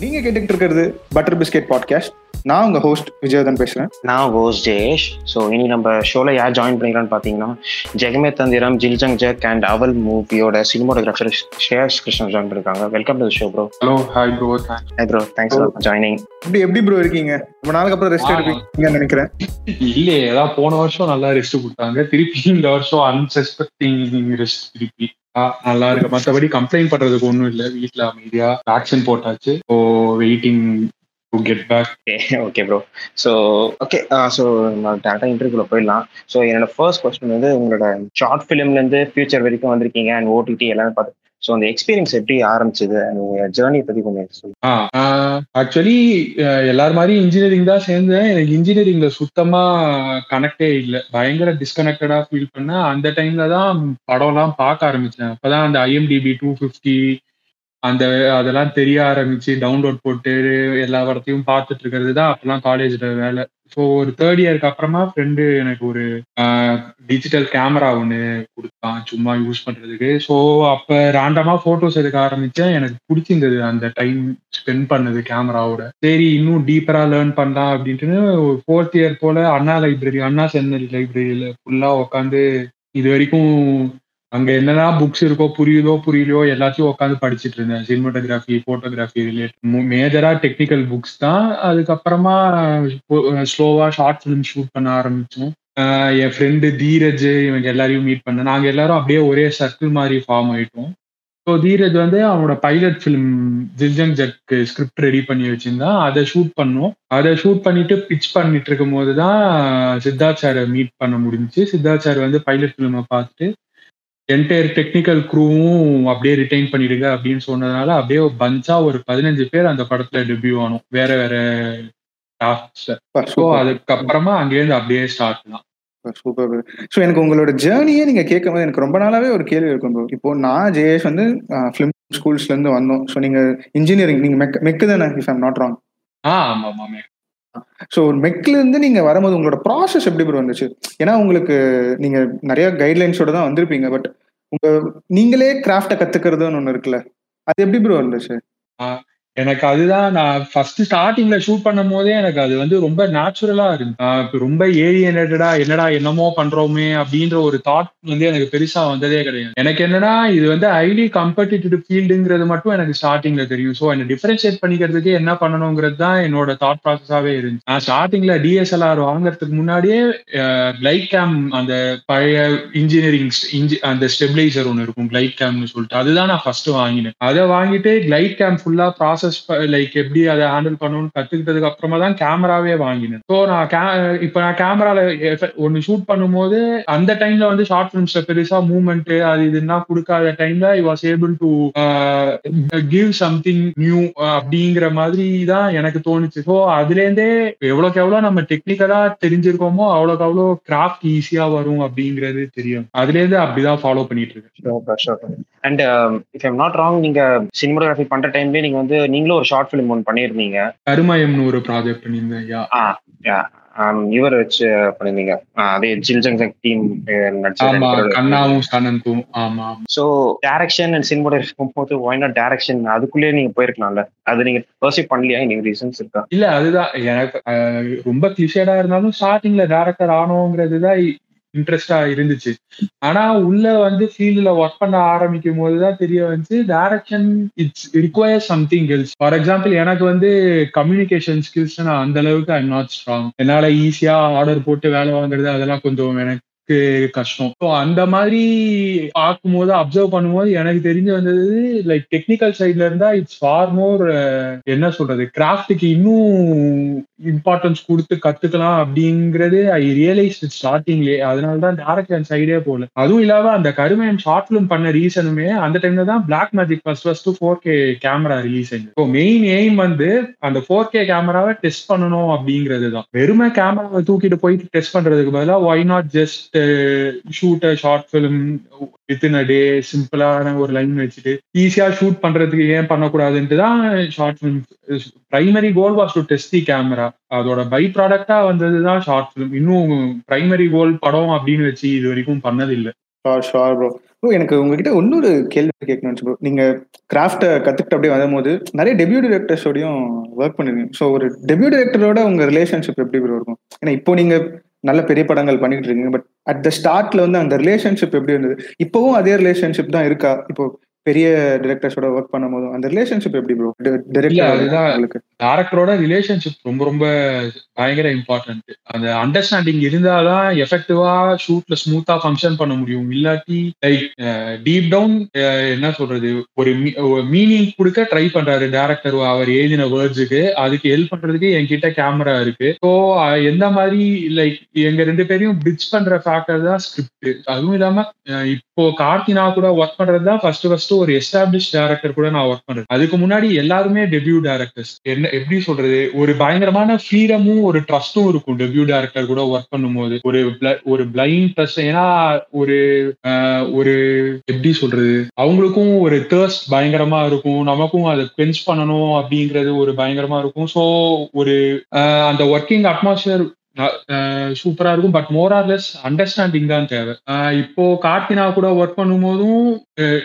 நீங்க கேட்டுக்கிட்டு இருக்கிறது பட்டர் பிஸ்கெட் பாட்காஸ்ட் நான் உங்க ஹோஸ்ட் விஜயதன் பேசுறேன். நான் கோஸ் ஜெயேஷ். ஸோ இனி நம்ம ஷோல யார் ஜாயின் பண்ணிக்கிறான்னு பார்த்தீங்கன்னா ஜெகமே தந்திரம் ஜில்ஜங் ஜெக் அண்ட் அவல் மூவியோட சினிமோட்டோகிராஃபர் ஷேர்ஸ் கிருஷ்ணன் ஜாயின் பண்ணிருக்காங்க. Welcome to show bro hello hi bro hi bro thanks for joining இப்படி எப்படி ப்ரோ இருக்கீங்க? ரொம்ப நாளுக்கு அப்புறம் ரெஸ்ட் ஆ. எடுப்பீங்கன்னு நினைக்கிறேன். இல்லையே ஏதாவது போன வருஷம் நல்லா ரெஸ்ட் கொடுத்தாங்க. திருப்பி இந்த வருஷம் அன்சஸ்பெக்டிங் ரெஸ்ட் திருப்பி. நல்லா இருக்கு. மத்தபடி கம்ப்ளைண்ட் பண்றதுக்கு ஒண்ணும் இல்ல. வீட்ல அமைதியா ஆக்ஷன் போட்டாச்சு. ஓ waiting to get back okay bro so okay so நான் டேரக்டாக இன்டர்வியூல போயிடலாம். ஸோ என்னோட ஃபர்ஸ்ட் கொஸ்டின் வந்து உங்களோட ஷார்ட் ஃபிலிம்லேருந்து ஃபியூச்சர் வரைக்கும் வந்திருக்கீங்க அண்ட் ஓடிடி எல்லாமே பார்த்து ஸோ அந்த எக்ஸ்பீரியன்ஸ் எப்படி ஆரம்பிச்சது? உங்க ஜேர்னி பத்தி கொஞ்சம் சொல்லுங்க ஆக்சுவலி எல்லார் மாதிரி இன்ஜினியரிங் தான் சேர்ந்தேன். எனக்கு இன்ஜினியரிங்ல சுத்தமா கனெக்டே இல்லை. பயங்கர டிஸ்கனெக்டடா ஃபீல் பண்ணேன். அந்த டைம்ல தான் படம்லாம் பார்க்க ஆரம்பிச்சேன். அப்பதான் அந்த ஐஎம்டிபி டூ ஃபிஃப்டி அந்த அதெல்லாம் தெரிய ஆரம்பிச்சு டவுன்லோட் போட்டு எல்லா படத்தையும் பார்த்துட்டு இருக்கிறது தான் அப்பெல்லாம் காலேஜ்ல வேலை. ஸோ ஒரு தேர்ட் இயருக்கு அப்புறமா ஃப்ரெண்டு எனக்கு ஒரு டிஜிட்டல் கேமரா ஒன்று கொடுத்தான் சும்மா யூஸ் பண்றதுக்கு. ஸோ அப்போ ரேண்டமா ஃபோட்டோஸ் எடுக்க ஆரம்பிச்சேன். எனக்கு பிடிச்சிருந்தது அந்த டைம் ஸ்பெண்ட் பண்ணது கேமராவோட சரி இன்னும் டீப்பரா லேர்ன் பண்ணலாம் அப்படின்ட்டு ஃபோர்த் இயர் போல அண்ணா லைப்ரரி அண்ணா சென்னரி லைப்ரரியில ஃபுல்லா உட்காந்து இது வரைக்கும் அங்க என்னெல்லாம் புக்ஸ் இருக்கோ புரியுதோ புரியலையோ எல்லாத்தையும் உட்காந்து படிச்சுட்டு இருந்தேன். சினிமோட்டோகிராஃபி போட்டோகிராஃபி ரிலேட் மேஜரா டெக்னிக்கல் புக்ஸ் தான். அதுக்கப்புறமா ஸ்லோவா ஷார்ட் ஃபிலிம் ஷூட் பண்ண ஆரம்பிச்சோம் என் ஃப்ரெண்டு தீரஜ் இவங்க எல்லாரையும் மீட் பண்ணேன். நாங்க எல்லாரும் அப்படியே ஒரே சர்க்கிள் மாதிரி ஃபார்ம் ஆயிட்டோம். ஸோ தீரஜ் வந்து அவனோட pilot film Jil Jung jug script ready பண்ணி வச்சிருந்தான் அதை ஷூட் பண்ணோம். அதை ஷூட் பண்ணிட்டு பிச் பண்ணிட்டு இருக்கும் போது தான் சித்தார்த் சாரை மீட் பண்ண முடிஞ்சுச்சு. சித்தார்த் சார் வந்து பைலட் ஃபிலிமை பார்த்துட்டு என்டையர் டெக்னிக்கல் க்ரூவும் அப்படியே ரிட்டைன் பண்ணிடுங்க அப்படின்னு சொன்னதுனால அப்படியே பஞ்சா ஒரு பதினஞ்சு பேர் அந்த படத்துல டெபியூ ஆனோம். வேற வேற ஸோ அதுக்கப்புறமா அங்கேருந்து அப்படியே ஸ்டார்ட் தான். சூப்பர் ஸோ எனக்கு உங்களோட ஜேர்னியே நீங்க கேட்கும் போது எனக்கு ரொம்ப நாளாவே ஒரு கேள்வி இருக்கும் bro. இப்போ நான் ஜெயேஷ் வந்து ஃபிலிம் ஸ்கூல்ஸ்ல இருந்து வந்தோம். ஸோ நீங்க இன்ஜினியரிங் நீங்க மெக் மெக்கு தானே இஃப் ஐம் நாட் ராங் ஆ ஆமா ஆமா ஸோ மெக்ல இருந்து நீங்க வரும்போது உங்களோட ப்ராசஸ் எப்படி ப்ரோ வந்துச்சு? ஏன்னா உங்களுக்கு நீங்க நிறைய கைட்லைன்ஸோட தான் வந்திருப்பீங்க பட் நீங்களே கிராஃப்ட கத்துக்கிறதுன்னு ஒண்ணு இருக்குல்ல. அது எப்படி ப்ரோ இருந்துச்சு எனக்கு அதுதான் நான் ஃபர்ஸ்ட் ஸ்டார்டிங்ல ஷூட் பண்ணும் போதே எனக்கு அது வந்து ரொம்ப நேச்சுரலா இருந்து ரொம்ப ஏரியனேட்டடா என்னடா என்னமோ பண்றோமே அப்படின்ற ஒரு தாட் வந்து எனக்கு பெருசா வந்ததே கிடையாது. எனக்கு என்னன்னா இது வந்து ஹைலி கம்படிட்டிவ் ஃபீல்டுங்கிறது மட்டும் எனக்கு ஸ்டார்டிங்ல தெரியும். ஸோ என்ன டிஃபரன்ஷியேட் பண்ணிக்கிறதுக்கு என்ன பண்ணணுங்கிறது தான் என்னோட தாட் ப்ராசஸாவே இருந்துச்சு. நான் ஸ்டார்டிங்ல டிஎஸ்எல்ஆர் வாங்குறதுக்கு முன்னாடியே லைட் கேம் அந்த பழைய இன்ஜினியரிங் அந்த ஸ்டெபிலைசர் ஒன்று இருக்கும் கிளைட் கேம்னு சொல்லிட்டு. அதுதான் நான் ஃபர்ஸ்ட் வாங்கினேன். அதை வாங்கிட்டு கிளைட் கேம் ஃபுல்லா ப்ராசஸ் லைக் uh, எப்படி அதை ஹேண்டில் பண்ணணும்னு கத்துக்கிட்டதுக்கு அப்புறமா தான் கேமராவே வாங்கினேன். ஸோ நான் கே இப்போ நான் கேமரால ஒன்று ஷூட் பண்ணும்போது அந்த டைம்ல வந்து ஷார்ட் ஃபிலிம்ஸ்ல பெருசா மூவ்மெண்ட் அது இதுன்னா கொடுக்காத டைம்ல I was able to give something new அப்படிங்கிற மாதிரி தான் எனக்கு தோணுச்சு. ஸோ அதுலேருந்தே எவ்வளோக்கு எவ்வளோ நம்ம டெக்னிக்கலா தெரிஞ்சிருக்கோமோ அவ்வளோக்கு அவ்வளோ கிராஃப்ட் ஈஸியா வரும் அப்படிங்கிறது தெரியும். அதுலேருந்து அப்படிதான் ஃபாலோ பண்ணிட்டு இருக்கேன். And if I'm not wrong நீங்க சினிமோகிராஃபி பண்ற டைம்லயே நீங்க வந்து நீங்களும் ஒரு ஷார்ட் ஃபிலிம் ஒன்று பண்ணியிருந்தீங்க. கருமயம்னு ஒரு ப்ராஜெக்ட் பண்ணியிருந்தேன் இவர் வச்சு பண்ணிருந்தீங்க அதே ஜில்ஜங் நடிச்சு கண்ணாவும் சனந்தும் ஆமா ஸோ டேரக்ஷன் அண்ட் சினிமோகிராஃபி போகும்போது ஒய் நாட் டேரக்ஷன் அதுக்குள்ளேயே நீங்க போயிருக்கலாம்ல. அது நீங்க பர்சீவ் பண்ணலையா? நீங்க ரீசன்ஸ் இருக்கா? இல்ல அதுதான். எனக்கு ரொம்ப கிளிஷேடா இருந்தாலும் ஸ்டார்டிங்ல டேரக்டர் ஆனோங்கிறது தான் இன்ட்ரெஸ்டா இருந்துச்சு. ஆனா உள்ள வந்து ஃபீல்டுல ஒர்க் பண்ண ஆரம்பிக்கும் போதுதான் தெரிய வந்துச்சு direction it's require something else for example எனக்கு வந்து கம்யூனிகேஷன் ஸ்கில்ஸ் நான் அந்த அளவுக்கு ஐம் நாட் ஸ்ட்ராங் என்னால ஈஸியா ஆர்டர் போட்டு வேலை வாங்குறது அதெல்லாம் கொஞ்சம் எனக்கு கஷ்டம். ஸோ அந்த மாதிரி பார்க்கும்போது அப்சர்வ் பண்ணும்போது எனக்கு தெரிஞ்சு வந்தது லைக் டெக்னிக்கல் சைட்ல இருந்தா இட்ஸ் ஃபார் மோர் என்ன சொல்றது கிராஃப்டுக்கு இன்னும் இம்பார்ட்டன்ஸ் கொடுத்து கத்துக்கலாம் அப்படிங்கிறது ஐ ரியலைஸ் ஸ்டார்டிங்லேயே அதனால தான் அண்ட் சைடே போல. அதுவும் இல்லாம அந்த கருமையம் ஷார்ட் ஃபிலிம் பண்ண ரீசனுமே அந்த டைம்ல தான் Blackmagic first first four K camera release ஆயிடுச்சு. ஸோ மெயின் எய்ம் வந்து அந்த ஃபோர் கே கேமராவை டெஸ்ட் பண்ணணும் அப்படிங்கிறது தான். வெறுமை கேமராவை தூக்கிட்டு போயிட்டு டெஸ்ட் பண்றதுக்கு பதிலாக why not just shoot a short film within a day சிம்பிளான ஒரு லைன் வச்சுட்டு ஈஸியா ஷூட் பண்றதுக்கு ஏன் பண்ணக்கூடாதுன்ட்டு தான் short film primary goal was to test the camera அதோட பை ப்ராடக்டா வந்தது தான் ஷார்ட் ஃபிலிம் இன்னும் பிரைமரி கோல் படம் அப்படின்னு வச்சு இது வரைக்கும் பண்ணதில்லை. ஷார் ஷார் ப்ரோ ப்ரோ எனக்கு உங்ககிட்ட இன்னொரு கேள்வி கேட்கணும்னு ப்ரோ நீங்க கிராஃப்டை கத்துக்கிட்டு அப்படியே வரும்போது நிறைய டெபியூ டிரெக்டர்ஸோடையும் ஒர்க் பண்ணிருக்கீங்க. ஸோ ஒரு டெபியூ டிரெக்டரோட உங்க ரிலேஷன்ஷிப் எப்படி ப்ரோ இருக்கும்? ஏன்னா இப்போ நீங்க நல்ல பெரிய படங்கள் பண்ணிட்டு இருக்கீங்க. பட் அட் த ஸ்டார்ட்ல வந்து அந்த ரிலேஷன்ஷிப் எப்படி இருந்தது? இப்போவும் அதே ரிலேஷன்ஷிப் தான் இருக்கா? இப்போ பெரிய டிரெக்டர்ஸோட ஒர்க் பண்ணும்போது அந்த ரிலேஷன்ஷிப் எப்படி ப்ரோ டிரெக்டர் டேரக்டரோட ரிலேஷன்ஷிப் ரொம்ப ரொம்ப பயங்கர இம்பார்ட்டன்ட் அந்த அண்டர்ஸ்டாண்டிங் இருந்தாதான் எஃபெக்டிவா ஷூட்ல ஸ்மூத்தா ஃபங்க்ஷன் பண்ண முடியும். இல்லாட்டி லைக் டீப் டவுன் என்ன சொல்றது? ஒரு மீனிங் கொடுக்க ட்ரை பண்றாரு டேரக்டர் அவர் எழுதின வேர்ட்ஸுக்கு அதுக்கு ஹெல்ப் பண்றதுக்கு என்கிட்ட கேமரா இருக்கு. ஸோ எந்த மாதிரி லைக் எங்க ரெண்டு பேரையும் பிரிட்ஜ் பண்ற ஃபேக்டர் தான் ஸ்கிரிப்ட் அதுவும் இல்லாம இப்போ கார்த்தினா கூட ஒர்க் பண்றது தான் ஃபர்ஸ்ட் ஃபர்ஸ்ட் ஒரு எஸ்டாப்ளிஷ் டேரக்டர் கூட நான் ஒர்க் பண்றேன் அதுக்கு முன்னாடி எல்லாருமே டெபியூ டேரக்டர்ஸ் என்ன எப்படி சொல்றது? ஒரு பயங்கரமான ஃப்ரீடமும் ஒரு ட்ரஸ்டும் இருக்கும் டெபியூ டேரக்டர் கூட ஒர்க் பண்ணும்போது. ஒரு ஒரு பிளைண்ட் ட்ரஸ்ட் ஏன்னா ஒரு ஒரு எப்படி சொல்றது? அவங்களுக்கும் ஒரு தேர்ஸ்ட் பயங்கரமா இருக்கும். நமக்கும் அதை பென்ஸ் பண்ணணும் அப்படிங்கிறது ஒரு பயங்கரமா இருக்கும். ஸோ ஒரு அந்த ஒர்க்கிங் அட்மாஸ்பியர் சூப்பரா இருக்கும். But more or less understanding தான் தேவை. இப்போ கார்த்தினா கூட ஒர்க் பண்ணும்போதும்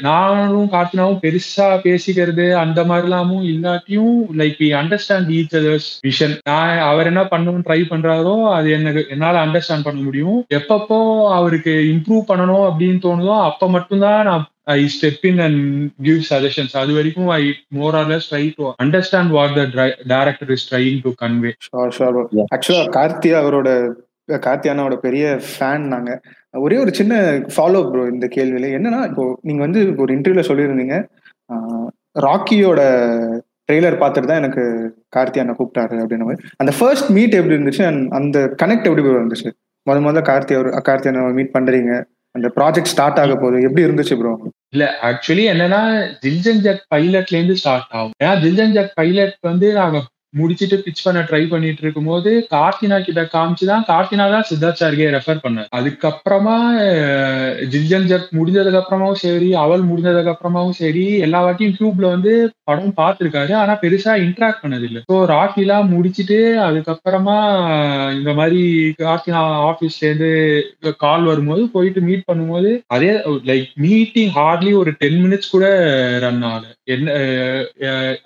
நானும் கார்த்தினாவும் பெருசா பேசிக்கிறது அந்த மாதிரிலாமும் இல்லாட்டியும் like we understand each other's vision நான் அவர் என்ன பண்ணணும்னு ட்ரை பண்றாரோ அது எனக்கு என்னால அண்டர்ஸ்டாண்ட் பண்ண முடியும். எப்பப்போ அவருக்கு இம்ப்ரூவ் பண்ணணும் அப்படின்னு தோணுதோ அப்ப மட்டும்தான் நான் I step in and give suggestions அது வரைக்கும் I more or less try to understand what the director is trying to convey ஆக்சுவலா கார்த்தி அவரோட கார்த்தியானாவோட பெரிய ஃபேன் நாங்க. ஒரே ஒரு சின்ன ஃபாலோ ப்ரோ இந்த கேள்வியில. என்னன்னா இப்போ நீங்க வந்து ஒரு இன்டர்வியூல சொல்லியிருந்தீங்க. ராக்கியோட ட்ரெய்லர் பார்த்துட்டு தான் எனக்கு கார்த்தி அண்ணா கூப்பிட்டாரு அப்படின்ன மாதிரி. அந்த ஃபர்ஸ்ட் மீட் எப்படி இருந்துச்சு? அண்ட் அந்த கனெக்ட் எப்படி ப்ரோ இருந்துச்சு முத முதல்ல கார்த்தி அவர் கார்த்தி மீட் பண்றீங்க. அந்த ப்ராஜெக்ட் ஸ்டார்ட் ஆக போகுது. எப்படி இருந்துச்சு ப்ரோ இல்ல ஆக்சுவலி என்னன்னா ஜில்ஜன் ஜட் பைலட்ல இருந்து ஸ்டார்ட் ஆகும். ஏன்னா ஜில்ஜன் ஜட் பைலட் வந்து நாங்க முடிச்சிட்டு பிச் பண்ண ட்ரை பண்ணிட்டு இருக்கும் போது கார்த்தினா கிட்ட காமிச்சுதான் கார்த்தினா தான் சித்தார்த் சார்கே ரெஃபர் பண்ணார். அதுக்கப்புறமா ஜில்ஜன் ஜப் முடிஞ்சதுக்கு அப்புறமாவும் சரி அவள் முடிஞ்சதுக்கு அப்புறமாவும் சரி எல்லா வாட்டியும் டியூப்ல வந்து படம் பார்த்துருக்காரு. ஆனா பெருசா இன்ட்ராக்ட் பண்ணதில்லை. ஸோ ராக்கிலாம் முடிச்சுட்டு அதுக்கப்புறமா இந்த மாதிரி கார்த்தினா ஆஃபீஸ்ல இருந்து கால் வரும்போது போயிட்டு மீட் பண்ணும்போது அதே லைக் மீட்டிங் ஹார்ட்லி ஒரு டென் மினிட்ஸ் கூட ரன் ஆகல. என்ன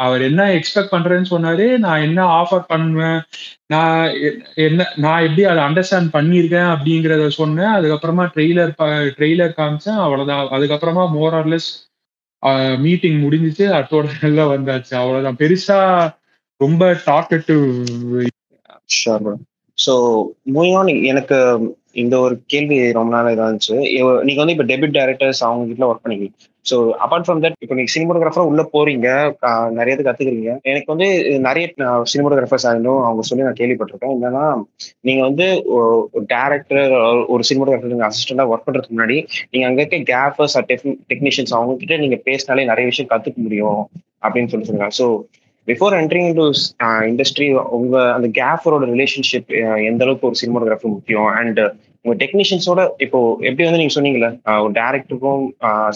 அவர் என்ன எக்ஸ்பெக்ட் பண்றேன்னு சொன்னாரு நான் நான் என்ன ஆஃபர் பண்ணுவேன்? நான் என்ன நான் எப்படி அதை அண்டர்ஸ்டாண்ட் பண்ணியிருக்கேன் அப்படிங்கிறத சொன்னேன். அதுக்கப்புறமா ட்ரெய்லர் ட்ரெய்லர் காமிச்சேன். அவ்வளோதான் அதுக்கப்புறமா மோர் ஆர்லெஸ் மீட்டிங் முடிஞ்சிச்சு. அத்தோட நல்லா வந்தாச்சு. அவ்வளோதான் பெருசா ரொம்ப டாக்கட்டிவ் ஸோ மூவிங் ஆன் எனக்கு இந்த ஒரு கேள்வி ரொம்ப நாள் இதாக இருந்துச்சு. நீங்க வந்து இப்போ டெபிட் டைரக்டர்ஸ் அவங்க கிட்ட ஒர்க் பண்ணிங்க ஸோ அப்பார்ட் ஃப்ரம் தட் இப்போ நீங்க சினிமோகிராஃபரா உள்ள போறீங்க நிறைய இது கத்துக்கிறீங்க. எனக்கு வந்து நிறைய சினிமோகிராஃபர்ஸ் ஆகணும் அவங்க சொல்லி நான் கேள்விப்பட்டிருக்கேன். என்னன்னா நீங்க வந்து டேரக்டர் ஒரு சினிமோகிராஃபர் நீங்க அசிஸ்டண்டா ஒர்க் பண்றதுக்கு முன்னாடி நீங்க அங்க இருக்க கேஃபர்ஸ் டெக்னீஷியன்ஸ் அவங்க கிட்ட நீங்க பேசினாலே நிறைய விஷயம் கத்துக்க முடியும் அப்படின்னு சொல்லி சொல்லுங்க so before entering to industry உங்க அந்த கேஃபரோட ரிலேஷன்ஷிப் uh, எந்த அளவுக்கு ஒரு சினிமோகிராஃபர் முக்கியம்? அண்ட் uh, உங்க டெக்னீஷியன்ஸோட இப்போ எப்படி வந்து நீங்க சொன்னீங்கல்ல uh, ஒரு டேரக்டருக்கும்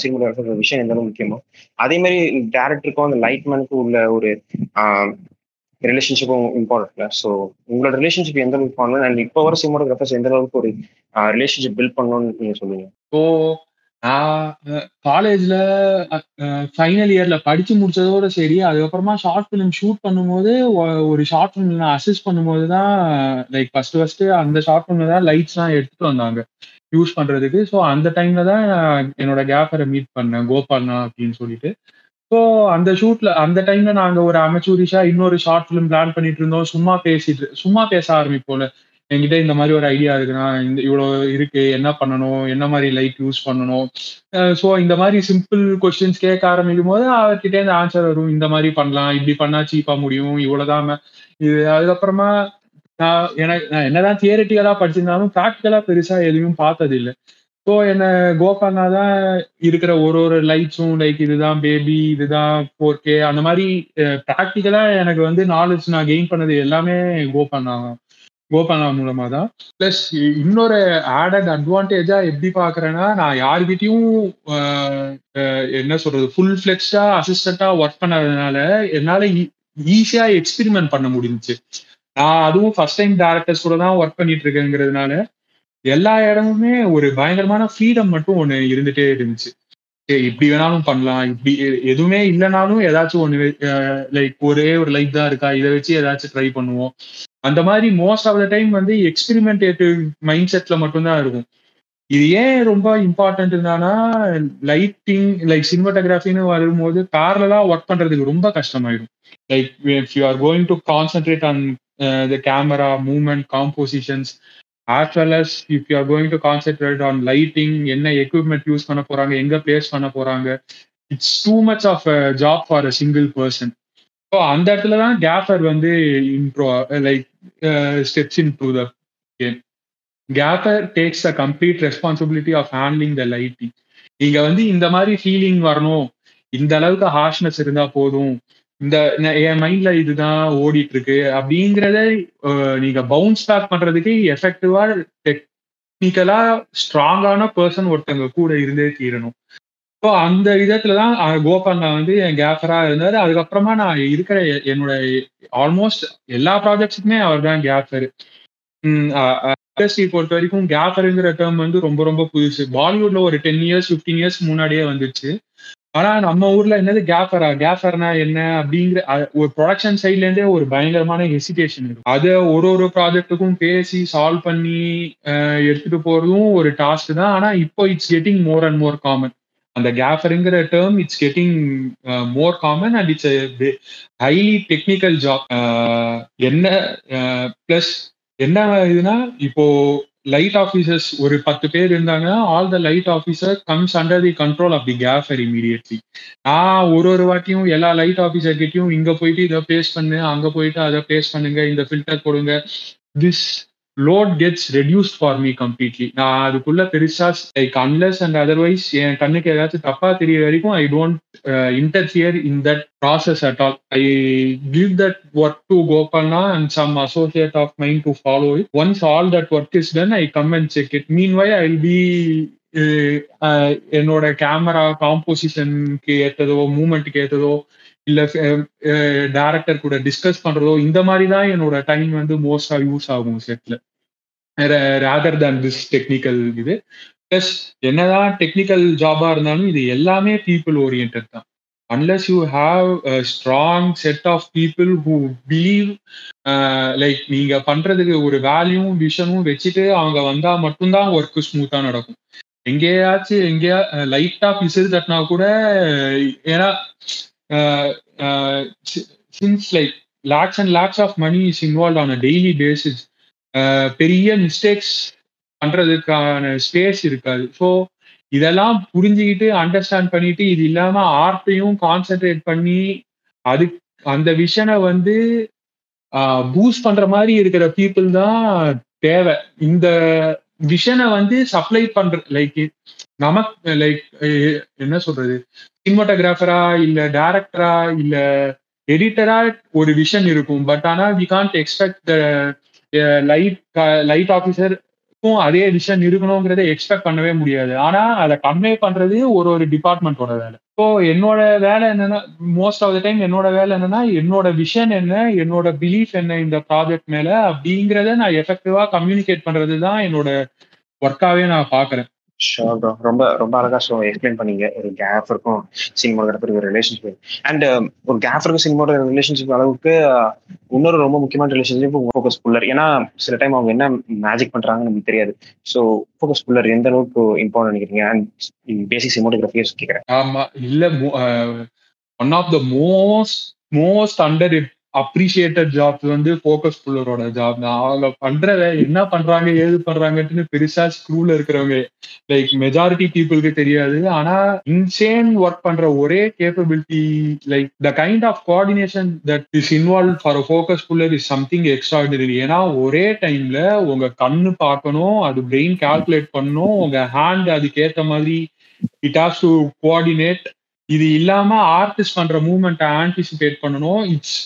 சினிமோகிராஃபர் விஷயம் எந்த அளவுக்கு முக்கியமோ அதே மாதிரி டேரக்டருக்கும் அந்த லைட்மேனுக்கும் உள்ள ஒரு ரிலேஷன்ஷிப்பும் இம்பார்ட்டன்ட்ல ஸோ உங்களோட ரிலேஷன்ஷிப் எந்த அளவுக்கு பண்ணணும்? அண்ட் இப்போ வர சினிமோகிராஃபர்ஸ் எந்த அளவுக்கு ஒரு ரிலேஷன்ஷிப் பில்ட் பண்ணணும்னு நீங்க சொல்லுங்க ஸோ நான் காலேஜ்ல ஃபைனல் இயர்ல படிச்சு முடிச்சதோட சரி அதுக்கப்புறமா ஷார்ட் ஃபிலிம் ஷூட் பண்ணும்போது ஒரு ஷார்ட் ஃபிலிம் நான் அசிஸ்ட் பண்ணும்போது தான் லைக் ஃபர்ஸ்ட் ஃபர்ஸ்ட் அந்த ஷார்ட் ஃபிலிம்ல தான் லைட்ஸ்லாம் எடுத்துட்டு வந்தாங்க. யூஸ் பண்றதுக்கு. ஸோ அந்த டைம்ல தான் என்னோட கேஃபரை மீட் பண்ணேன். கோபால்னா அப்படின்னு சொல்லிட்டு. ஸோ அந்த ஷூட்ல அந்த டைம்ல நாங்க ஒரு அமைச்சூரிஷா இன்னொரு ஷார்ட் ஃபிலிம் பிளான் பண்ணிட்டு இருந்தோம். சும்மா பேசிட்டு சும்மா பேச ஆரம்பிப்போம்ல. என்கிட்ட இந்த மாதிரி ஒரு ஐடியா இருக்குன்னா இந்த இவ்வளோ இருக்கு என்ன பண்ணணும் என்ன மாதிரி லைட் யூஸ் பண்ணணும்? ஸோ இந்த மாதிரி சிம்பிள் கொஸ்டின்ஸ் கேட்க ஆரம்பிக்கும் போது அவர்கிட்ட இந்த ஆன்சர் வரும். இந்த மாதிரி பண்ணலாம் இப்படி பண்ணா சீப்பா முடியும் இவ்வளோதான் இது. அதுக்கப்புறமா நான் எனக்கு நான் என்னதான் தியரட்டிக்கலா படிச்சிருந்தாலும் ப்ராக்டிக்கலா பெருசா எதுவும் பார்த்தது இல்லை ஸோ என்ன கோபால்னா தான் இருக்கிற ஒரு ஒரு லைட்ஸும் லைக் இதுதான் பேபி இதுதான் ஃபோர் கே அந்த மாதிரி ப்ராக்டிக்கலா எனக்கு வந்து நாலேஜ் நான் கெயின் பண்ணது எல்லாமே கோபால்னா கோபாலா மூலமா தான். பிளஸ் இன்னொரு ஆடட் அட்வான்டேஜா எப்படி பாக்குறேன்னா நான் யார்கிட்டயும் என்ன சொல்றது ஃபுல் ஃபிளெக்ஸ்டா அசிஸ்டண்டா ஒர்க் பண்ணதுனால என்னால e, ஈஸியா எக்ஸ்பெரிமெண்ட் பண்ண முடிஞ்சிச்சு. நான் அதுவும் ஃபர்ஸ்ட் டைம் டேரக்டர்ஸ் கூட தான் ஒர்க் பண்ணிட்டு இருக்கேங்கிறதுனால எல்லா இடமுமே ஒரு பயங்கரமான ஃப்ரீடம் மட்டும் ஒன்று இருந்துட்டே இருந்துச்சு. சரி, இப்படி வேணாலும் பண்ணலாம். இப்படி எதுவுமே இல்லைனாலும் ஏதாச்சும் ஒண்ணு லைக் ஒரே ஒரு லைஃப் தான் இருக்கா? இதை வச்சு ஏதாச்சும் ட்ரை பண்ணுவோம். அந்த மாதிரி மோஸ்ட் ஆஃப் த டைம் வந்து எக்ஸ்பெரிமெண்டேட்டிவ் மைண்ட் செட்ல மட்டும்தான் இருக்கும். இது ஏன் ரொம்ப இம்பார்ட்டன்ட் என்னன்னா லைட்டிங் லைக் சினிமாட்டோகிராஃபின்னு வரும்போது பேரலா ஒர்க் பண்றதுக்கு ரொம்ப கஷ்டமாயிடும். Like if you are going to concentrate on the camera movement compositions as well as if you are going to concentrate on lighting என்ன எக்யூப்மெண்ட் யூஸ் பண்ண போறாங்க எங்க பிளேஸ் பண்ண போறாங்க it's too much of job for a single person so அந்த இடத்துல தான் gaffer வந்து improve like steps in to the game gaffer takes the complete responsibility of handling the lighting நீங்க வந்து இந்த மாதிரி ஃபீலிங் வரணும். இந்த அளவுக்கு ஹார்ஷ்னஸ் இருந்தா போதும். இந்த என் மைண்ட்ல இதுதான் ஓடிட்டு இருக்கு அப்படிங்கிறத uh, நீங்க பவுன்ஸ் பேக் பண்றதுக்கு எஃபெக்டிவா டெக்னிக்கலா ஸ்ட்ராங்கான பர்சன் ஒருத்தங்க கூட இருந்தே தீரணும். ஸோ அந்த விதத்துல தான் அஹ், வந்து என் கேஃபரா இருந்தாரு. அதுக்கப்புறமா நான் இருக்கிற என்னோட ஆல்மோஸ்ட் எல்லா ப்ராஜெக்ட்ஸுக்குமே அவர் தான் கேஃபர் இண்டஸ்ட்ரி பொறுத்த வரைக்கும் கேஃபருங்கிற டேர்ம் வந்து ரொம்ப ரொம்ப புதுசு. பாலிவுட்ல ஒரு டென் இயர்ஸ் ஃபிஃப்டீன் இயர்ஸ் முன்னாடியே வந்துச்சு. ஆனா நம்ம ஊர்ல என்னது கேஃபரா கேஃபர்னா என்ன? அப்படிங்கிற ஒரு ப்ரொடக்ஷன் சைட்ல இருந்தே ஒரு பயங்கரமான ஹெசிடேஷன் இருக்கும் அதை ஒரு ஒரு ப்ராஜெக்ட்டுக்கும் பேசி சால்வ் பண்ணி எடுத்துட்டு போறதும் ஒரு டாஸ்க் தான். ஆனா இப்போ it's getting more and more common அந்த கேஃபருங்கிற term it's getting more common and it's highly technical job என்ன uh, பிளஸ் என்ன இதுனா இப்போ லைட் ஆஃபீஸர்ஸ் ஒரு பத்து பேர் இருந்தாங்கன்னா all the light officer comes under the control of the gaffer immediately நான் ஒரு ஒரு வாட்டியும் எல்லா லைட் ஆஃபீஸர் கிட்டயும் இங்க போயிட்டு இதை பேஸ் பண்ணு அங்க போயிட்டு அதை பேஸ் பண்ணுங்க இந்த ஃபில்டர் கொடுங்க this load gets reduced for me completely நான் அதுக்குள்ள பெருசா லைக் அன்லெஸ் அண்ட் அதர்வைஸ் என் கண்ணுக்கு ஏதாச்சும் தப்பா தெரிய வரைக்கும் I don't interfere in that process at all I give that work to கோபால்னா and some associate of mind to follow it once all that work is done I come and check it mean why I be என்னோட camera காம்போசிஷனுக்கு ஏற்றதோ மூமெண்ட்டுக்கு ஏற்றதோ இல்ல director கூட discuss பண்றதோ இந்த மாதிரி தான் என்னோட டைம் வந்து மோஸ்டா யூஸ் ஆகும் செட்ல ரேதர் தேன் திஸ் டெக்னிக்கல் இது. ப்ளஸ் என்னதான் டெக்னிக்கல் ஜாபா இருந்தாலும் இது எல்லாமே பீப்புள் ஓரியன்ட் தான். Unless you have strong set of people who believe like நீங்க பண்றதுக்கு ஒரு வேல்யூவும் விஷனும் வச்சுட்டு அவங்க வந்தா மட்டும்தான் ஒர்க் ஸ்மூத்தா நடக்கும். எங்கேயாச்சும் எங்கேயா லைட்டா பிசுறு தட்டினா கூட ஏன்னா since like lakhs and lakhs of money is involve on a daily basis பெரிய மிஸ்டேக்ஸ் பண்றதுக்கான ஸ்பேஸ் இருக்காது. ஸோ இதெல்லாம் புரிஞ்சுக்கிட்டு அண்டர்ஸ்டாண்ட் பண்ணிட்டு இது இல்லாம ஆர்ட்டையும் கான்சென்ட்ரேட் பண்ணி அது அந்த விஷனை வந்து பூஸ்ட் பண்ற மாதிரி இருக்கிற பீப்புள் தான் தேவை. இந்த விஷனை வந்து சப்ளை பண்ற லைக் நமக்கு லைக் என்ன சொல்றது? சினிமோட்டோகிராஃபரா இல்ல டேரக்டரா இல்ல எடிட்டரா ஒரு விஷன் இருக்கும். பட் ஆனா we can't expect light light ஆஃபீஸருக்கும் அதே விஷன் இருக்கணுங்கிறத எக்ஸ்பெக்ட் பண்ணவே முடியாது. ஆனா அதை கன்வே பண்றது ஒரு ஒரு டிபார்ட்மெண்ட்டோட வேலை. ஸோ என்னோட வேலை என்னன்னா மோஸ்ட் ஆஃப் த டைம் என்னோட வேலை என்னன்னா என்னோட விஷன் என்ன என்னோட பிலீஃப் என்ன இந்த ப்ராஜெக்ட் மேல அப்படிங்கிறத நான் எஃபெக்டிவா கம்யூனிகேட் பண்றது தான் என்னோட ஒர்க்காவே நான் பாக்குறேன் ஷோர் ப்ரோ ரொம்ப ரொம்ப அழகா ஷோ எக்ஸ்பிளைன் பண்ணீங்க. ஒரு கேப் இருக்கும் சினிமாவோட சினிமாட்டோகிராஃபருக்கு um, ஒரு ரிலேஷன்ஷிப் அண்ட் ஒரு கேஃபருக்கும் சினிமாவோட ரிலேஷன்ஷிப் அளவுக்கு uh, இன்னொரு ரொம்ப முக்கியமான ரிலேஷன்ஷிப் ஃபோக்கஸ் புல்லர் ஏன்னா சில டைம் அவங்க என்ன மேஜிக் பண்றாங்கன்னு நமக்கு தெரியாது. ஸோ ஃபோக்கஸ் புல்லர் எந்த அளவுக்கு இம்பார்ட்டன் நினைக்கிறீங்க? அண்ட் பேசிக் சினிமாட்டோகிராஃபியை கேட்கறேன் ஆமா. இல்ல one of the most most underappreciated job வந்து ஃபோக்கஸ் புல்லரோட ஜாப் தான். அவங்க பண்றத என்ன பண்றாங்க ஏது பண்றாங்கன்னு பெருசா ஸ்க்ரூல இருக்கிறவங்க. லைக் மெஜாரிட்டி பீப்புளுக்கு தெரியாது. ஆனா இன்சேன் ஒர்க் பண்ற ஒரே capability like the kind of coordination that is involve for focus puller is something extraordinary ஏன்னா ஒரே டைம்ல உங்க கண்ணு பார்க்கணும் அது பிரெயின் கால்குலேட் பண்ணணும் உங்க ஹேண்ட் அதுக்கேத்த மாதிரி இட் ஹாஸ் டு கோஆர்டினேட் இது இல்லாம ஆர்டிஸ்ட் பண்ற மூவ்மெண்ட் ஆன்டிசிபேட் பண்ணணும். இட்ஸ்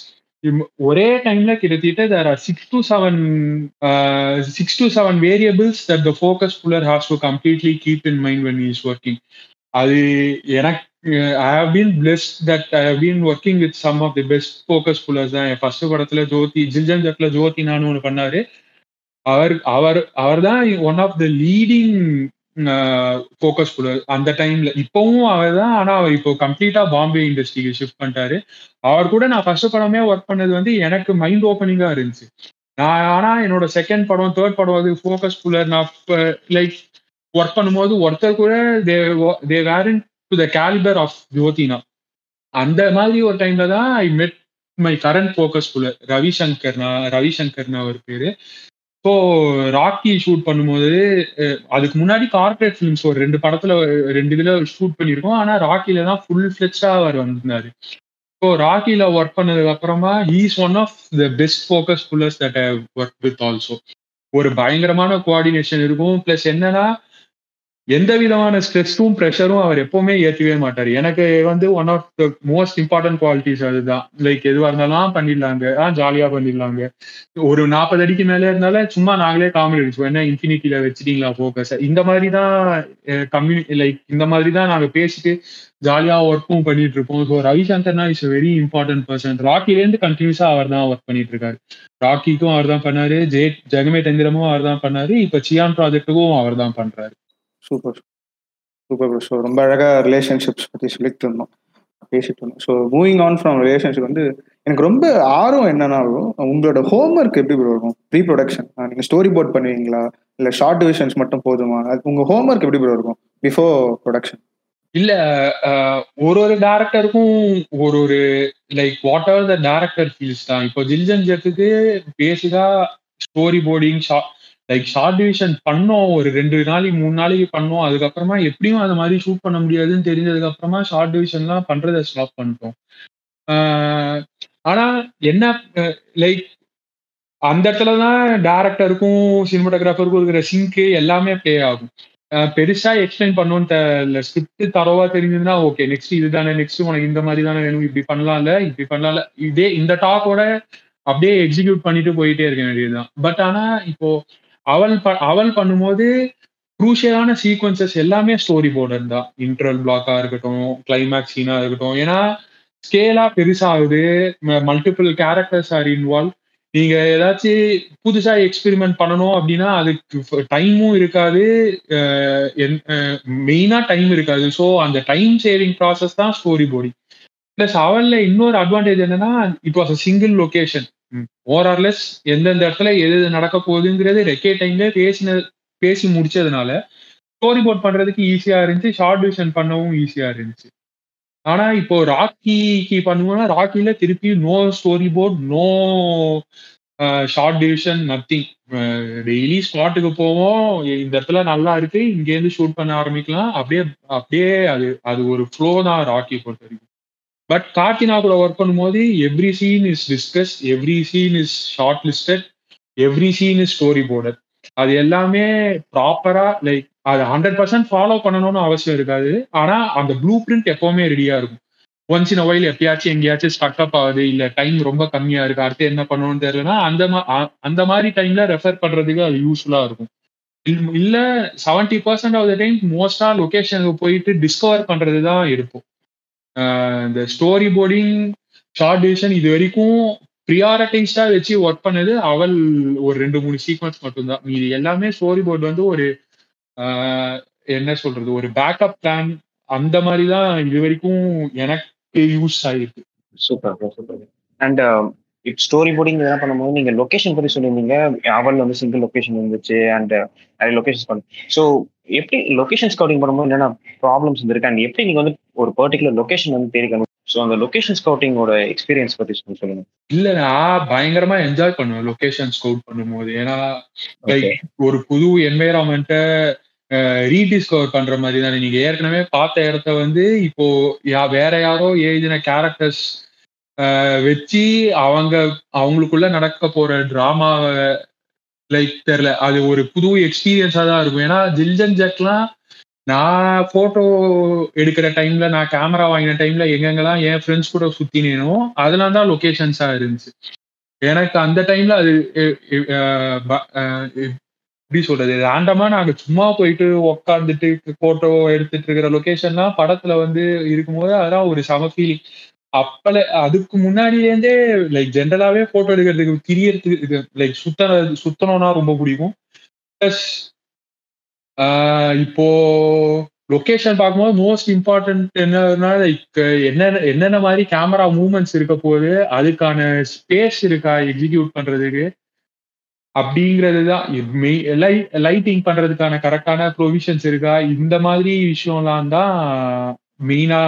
ஒரே டைம்ல கிட்டத்தட்ட there are six to seven six to seven variables that the focus puller has to completely keep in mind when is working அது எனக்கு I have been blessed that I have been working with some of the best focus pullers தான். என் first படத்துல ஜோதி ஜில்ஜன் ஜட்ல ஜோதி நானும் ஒன்று பண்ணாரு. அவர் அவர் அவர் தான் one of the leading focus puller அந்த டைம்ல இப்பவும் அவர் தான் ஆனா அவர் இப்போ கம்ப்ளீட்டா பாம்பே இண்டஸ்ட்ரிக்கு ஷிஃப்ட் பண்ணிட்டாரு. அவர் கூட நான் ஃபர்ஸ்ட் படமே ஒர்க் பண்ணது வந்து எனக்கு மைண்ட் ஓப்பனிங்கா இருந்துச்சு. நான் ஆனா என்னோட செகண்ட் படம் தேர்ட் படம் அது ஃபோக்கஸ் புலர் நான் லைக் ஒர்க் பண்ணும்போது ஒருத்தர் கூட they they weren't to the calibre of ஜோதினா அந்த மாதிரி ஒரு டைம்ல தான் I met my current focus puller ரவிசங்கர்னா ரவிசங்கர்னா அவர் பேரு. ஸோ ராக்கி ஷூட் பண்ணும்போது அதுக்கு முன்னாடி கார்பரேட் ஃபிலிம்ஸ் ஒரு ரெண்டு படத்துல ரெண்டு இதுல ஷூட் பண்ணியிருக்கோம். ஆனா ராக்கில தான் ஃபுல் ஃபிளெச்சா அவர் வந்திருந்தாரு. ஸோ ராக்கில ஒர்க் பண்ணதுக்கு அப்புறமா he's one of the best focus pullers that I work with also ஒரு பயங்கரமான கோஆர்டினேஷன் இருக்கும். ப்ளஸ் என்னன்னா எந்த விதமான ஸ்ட்ரெஸ்ஸும் ப்ரெஷரும் அவர் எப்பவுமே ஏற்றவே மாட்டார். எனக்கு வந்து one of the most important qualities அதுதான். லைக் எதுவாக இருந்தாலும் பண்ணிடலாங்க. ஆ ஜாலியாக பண்ணிடலாங்க. ஒரு நாற்பது அடிக்கு மேலே இருந்தாலும் சும்மா நாங்களே காமெடி அடிச்சோம் என்ன இன்ஃபினிட்டியில் வச்சிட்டீங்களா ஃபோக்கஸ் இந்த மாதிரி தான் கம்யூனி லைக் இந்த மாதிரி தான் நாங்கள் பேசிட்டு ஜாலியாக ஒர்க்கும் பண்ணிட்டு இருப்போம் ஸோ ரவிசங்கர்னா இஸ் வெரி இம்பார்ட்டன்ட் பர்சன் ராக்கிலேருந்து கண்டினியூஸாக அவர் தான் ஒர்க் பண்ணிட்டு இருக்காரு ராக்கிக்கும் அவர் தான் பண்ணாரு. ஜெய ஜெகமே தந்திரமும் அவர் தான் பண்ணாரு. இப்போ சியான் ப்ராஜெக்ட்டுக்கும் அவர் தான் பண்றாரு. சூப்பர் சூப்பர் ப்ரோ ஸோ ரொம்ப அழகாக ரிலேஷன்ஷிப்ஸ் பற்றி சொல்லிட்டு இருந்தோம் பேசிட்டு இருந்தோம் so moving on from relationship வந்து எனக்கு ரொம்ப ஆர்வம் என்னன்னா உங்களோட உங்களோட ஹோம்ஒர்க் எப்படி ப்ரோ இருக்கும்? ப்ரீ ப்ரொடக்ஷன் நீங்கள் ஸ்டோரி போர்ட் பண்ணுவீங்களா? இல்லை ஷார்ட் டிவிஷன்ஸ் மட்டும் போதுமா? அது உங்கள் ஹோம் ஒர்க் எப்படி ப்ரோ இருக்கும்? பிஃபோர் ப்ரொடக்ஷன் இல்ல ஒரு ஒரு டேரக்டருக்கும் ஒரு ஒரு like what are the director feels தான். இப்போ ஜில்ஜன் ஜெட்டுக்கு பேசிக்கா story boarding like shot division பண்ணோம். ஒரு ரெண்டு நாளைக்கு மூணு நாளைக்கு பண்ணோம். அதுக்கப்புறமா எப்படியும் அது மாதிரி ஷூட் பண்ண முடியாதுன்னு தெரிஞ்சதுக்கு அப்புறமா ஷார்ட் டிவிஷன்லாம் பண்றதை ஸ்டாப் பண்ணிட்டோம். ஆஹ் ஆனா என்ன லைக் அந்த இடத்துல தான் டேரக்டருக்கும் சினிமாட்டோகிராஃபருக்கும் இருக்கிற சிங்க்கு எல்லாமே ப்ளே ஆகும். பெருசா எக்ஸ்பிளைன் பண்ணணும்னு ஸ்கிரிப்ட் தரவா தெரிஞ்சதுன்னா ஓகே நெக்ஸ்ட் இதுதானே நெக்ஸ்ட் உனக்கு இந்த மாதிரி தானே வேணும் இப்படி பண்ணலாம்ல இப்படி பண்ணலாம்ல இதே இந்த டாக்கோட அப்படியே எக்ஸிக்யூட் பண்ணிட்டு போயிட்டே இருக்க வேண்டியதுதான். பட் ஆனா இப்போ அவள் அவள் பண்ணும்போது குரூஷியலான சீக்வன்சஸ் எல்லாமே ஸ்டோரி போர்டு தான் இன்டர்வல் பிளாக்கா இருக்கட்டும் கிளைமேக்ஸ் சீனா இருக்கட்டும். ஏன்னா ஸ்கேலா பெருசாகுது. மல்டிபிள் கேரக்டர்ஸ் ஆர் இன்வால்வ் நீங்க ஏதாச்சும் புதுசா எக்ஸ்பெரிமெண்ட் பண்ணணும் அப்படின்னா அதுக்கு டைமும் இருக்காது. மெயினா டைம் இருக்காது. ஸோ அந்த டைம் சேவிங் ப்ராசஸ் தான் ஸ்டோரி போர்டிங் பிளஸ் அவள்ல இன்னொரு அட்வான்டேஜ் என்னன்னா it was a single location or less எந்தெந்த இடத்துல எது எது நடக்க போகுதுங்கிறது ரெக்கே டைம்ல பேசின பேசி முடிச்சதுனால ஸ்டோரி போர்ட் பண்றதுக்கு ஈஸியா இருந்துச்சு ஷார்ட் டிவிஷன் பண்ணவும் ஈஸியா இருந்துச்சு. ஆனா இப்போ ராக்கிக்கு பண்ணுவோம்னா ராக்கில திருப்பி no storyboard no shot division nothing daily ஸ்பாட்டுக்கு போவோம் இந்த இடத்துல நல்லா இருக்கு இங்கேருந்து ஷூட் பண்ண ஆரம்பிக்கலாம். அப்படியே அப்படியே அது அது ஒரு ஃப்ளோ தான் ராக்கி பொறுத்த வரைக்கும். பட் கார்த்தினா கூட ஒர்க் பண்ணும்போது every scene is discuss every scene is shot listed every scene is storyboarded அது எல்லாமே ப்ராப்பரா லைக் அது ஹண்ட்ரட் பர்சன்ட் ஃபாலோ பண்ணணும்னு அவசியம் இருக்காது ஆனா அந்த ப்ளூ பிரிண்ட் எப்பவுமே ரெடியா இருக்கும் ஒன்ஸ் இன் ஒயில் எப்பயாச்சும் எங்கேயாச்சும் ஸ்டக் அப் ஆகுது இல்ல டைம் ரொம்ப கம்மியா இருக்கு அடுத்து என்ன பண்ணணும்னு தெரியலன்னா அந்த அந்த மாதிரி டைம்ல ரெஃபர் பண்றதுக்கு அது யூஸ்ஃபுல்லா இருக்கும் இல்ல- seventy percent of the time மோஸ்டா லொகேஷனுக்கு போயிட்டு டிஸ்கவர் பண்றது தான் இருக்கும் இந்த ஸ்டோரி போர்டிங் ஷார்ட் டிவிஷன் இது வரைக்கும் ப்ரியாரிட்டைஸ்டா வச்சு ஒர்க் பண்ணது அவள் ஒரு ரெண்டு மூணு சீக்வன்ஸ் மட்டும்தான். மீதி எல்லாமே ஸ்டோரி போர்டு வந்து ஒரு ஆஹ் என்ன சொல்றது ஒரு பேக்கப் பிளான் அந்த மாதிரி தான் இது வரைக்கும் எனக்கு யூஸ் ஆயிருக்கு. சூப்பர் சூப்பர் அண்ட் இப்போ ஸ்டோரி போர்டிங் இதெல்லாம் பண்ணும்போது நீங்க லொக்கேஷன் பத்தி சொல்லியிருந்தீங்க. அவள் வந்து சிங்கிள் லொகேஷன் இருந்துச்சு அண்ட் uh, நிறைய லொகேஷன்ஸ் பண்ணு. ஸோ எப்படி லொகேஷன் ஸ்கவுட்டிங் பண்ணும்போது என்னென்ன ப்ராப்ளம்ஸ் இருக்கு அண்ட் எப்படி நீங்க வந்து ஒரு பர்டிகுலர் லொகேஷன் வந்து தேடிக்கணும் ஸோ அந்த லொகேஷன் ஸ்கவுட்டிங்கோட எக்ஸ்பீரியன்ஸ் பத்தி சொல்லி சொல்லுங்க. இல்ல நான் பயங்கரமா என்ஜாய் பண்ணுவேன் லொகேஷன் ஸ்கவுட் பண்ணும்போது. ஏன்னா. ஒரு புது என்வைரான்மெண்ட்டை ரீடிஸ்கவர் பண்ற மாதிரி தானே. நீங்க ஏற்கனவே பார்த்த இடத்த வந்து இப்போ வேற யாரோ எழுதின கேரக்டர்ஸ் வச்சு அவங்க அவங்களுக்குள்ள நடக்க போற டிராமாவை லைக் தெரியல. அது ஒரு புது எக்ஸ்பீரியன்ஸா தான் இருக்கும். ஏன்னா ஜில்ஜன் ஜெக்லாம் நான் போட்டோ எடுக்கிற டைம்ல நான் கேமரா வாங்கின டைம்ல எங்கெங்கெல்லாம் என் ஃப்ரெண்ட்ஸ் கூட சுத்தினேனோ அதெல்லாம் தான் லொக்கேஷன்ஸா இருந்துச்சு. எனக்கு அந்த டைம்ல அது ப- எப்படி சொல்றது? ரேண்டமா நாங்க சும்மா போயிட்டு உக்காந்துட்டு போட்டோ எடுத்துட்டு இருக்கிற லொக்கேஷன்லாம் படத்துல வந்து இருக்கும்போது அதெல்லாம் ஒரு சம ஃபீலிங் அப்பல அதுக்கு முன்னாடில இருந்தே லைக் ஜென்ரலாவே போட்டோ எடுக்கிறதுக்கு திரியறதுக்கு லைக் சுத்த சுத்தணும்னா ரொம்ப பிடிக்கும். ப்ளஸ் ஆஹ் இப்போ லொகேஷன் பார்க்கும்போது மோஸ்ட் இம்பார்ட்டன்ட் என்னன்னா லைக் என்னென்ன என்னென்ன மாதிரி கேமரா மூவ்மெண்ட்ஸ் இருக்க போகுது அதுக்கான ஸ்பேஸ் இருக்கா எக்ஸிக்யூட் பண்றதுக்கு அப்படிங்கிறது தான் லைட்டிங் பண்றதுக்கான கரெக்டான ப்ரொவிஷன்ஸ் இருக்கா இந்த மாதிரி விஷயம்லாம் தான் மெயினா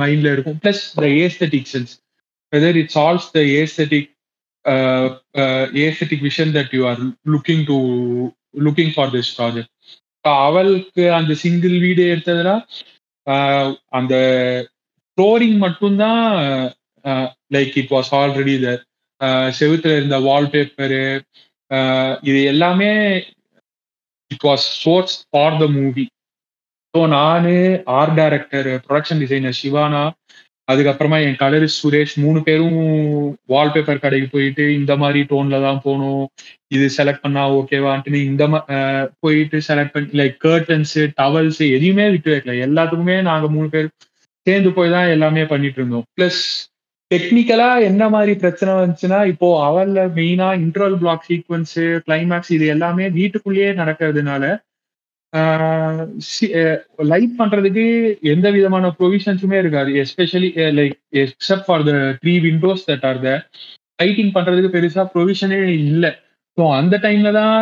மைண்ட்ல இருக்கும். Plus the aesthetic sense whether it solves the aesthetic aesthetic vision that you are looking to looking for this project அவளுக்கு அந்த சிங்கிள் வீடு எடுத்ததுனா ஆஹ் அந்த ஃப்ளோரிங் மட்டும்தான் like it was already there செவுத்துல இருந்த வால்பேப்பரு இது எல்லாமே it was source for the movie so நான் ஆர்ட் டைரக்டர் ப்ரொடக்ஷன் டிசைனர் சிவானா அதுக்கப்புறமா என் கலரிஸ்ட் சுரேஷ் மூணு பேரும் வால்பேப்பர் கடைக்கு போயிட்டு இந்த மாதிரி டோன்ல தான் போகணும். இது செலக்ட் பண்ணா ஓகேவான்ட்டு இந்த மா- போயிட்டு செலக்ட் பண்ணி லைக் கர்டன்ஸ் டவல்ஸ் எதையுமே விட்டு வைக்கல. எல்லாத்துக்குமே நாங்கள் மூணு பேர் சேர்ந்து போய் தான் எல்லாமே பண்ணிட்டு இருந்தோம். பிளஸ் டெக்னிக்கலா என்ன மாதிரி பிரச்சனை வந்துச்சுன்னா இப்போ அவர்ல மெயினா இன்ட்ரல் பிளாக் சீக்வன்ஸ் கிளைமேக்ஸ் இது எல்லாமே வீட்டுக்குள்ளேயே நடக்கிறதுனால லைட் பண்றதுக்கு எந்த விதமான ப்ரொவிஷன்ஸுமே இருக்காது. Especially like except for the three windows that are the lighting பண்றதுக்கு பெருசா ப்ரொவிஷனே இல்லை. ஸோ அந்த டைம்ல தான்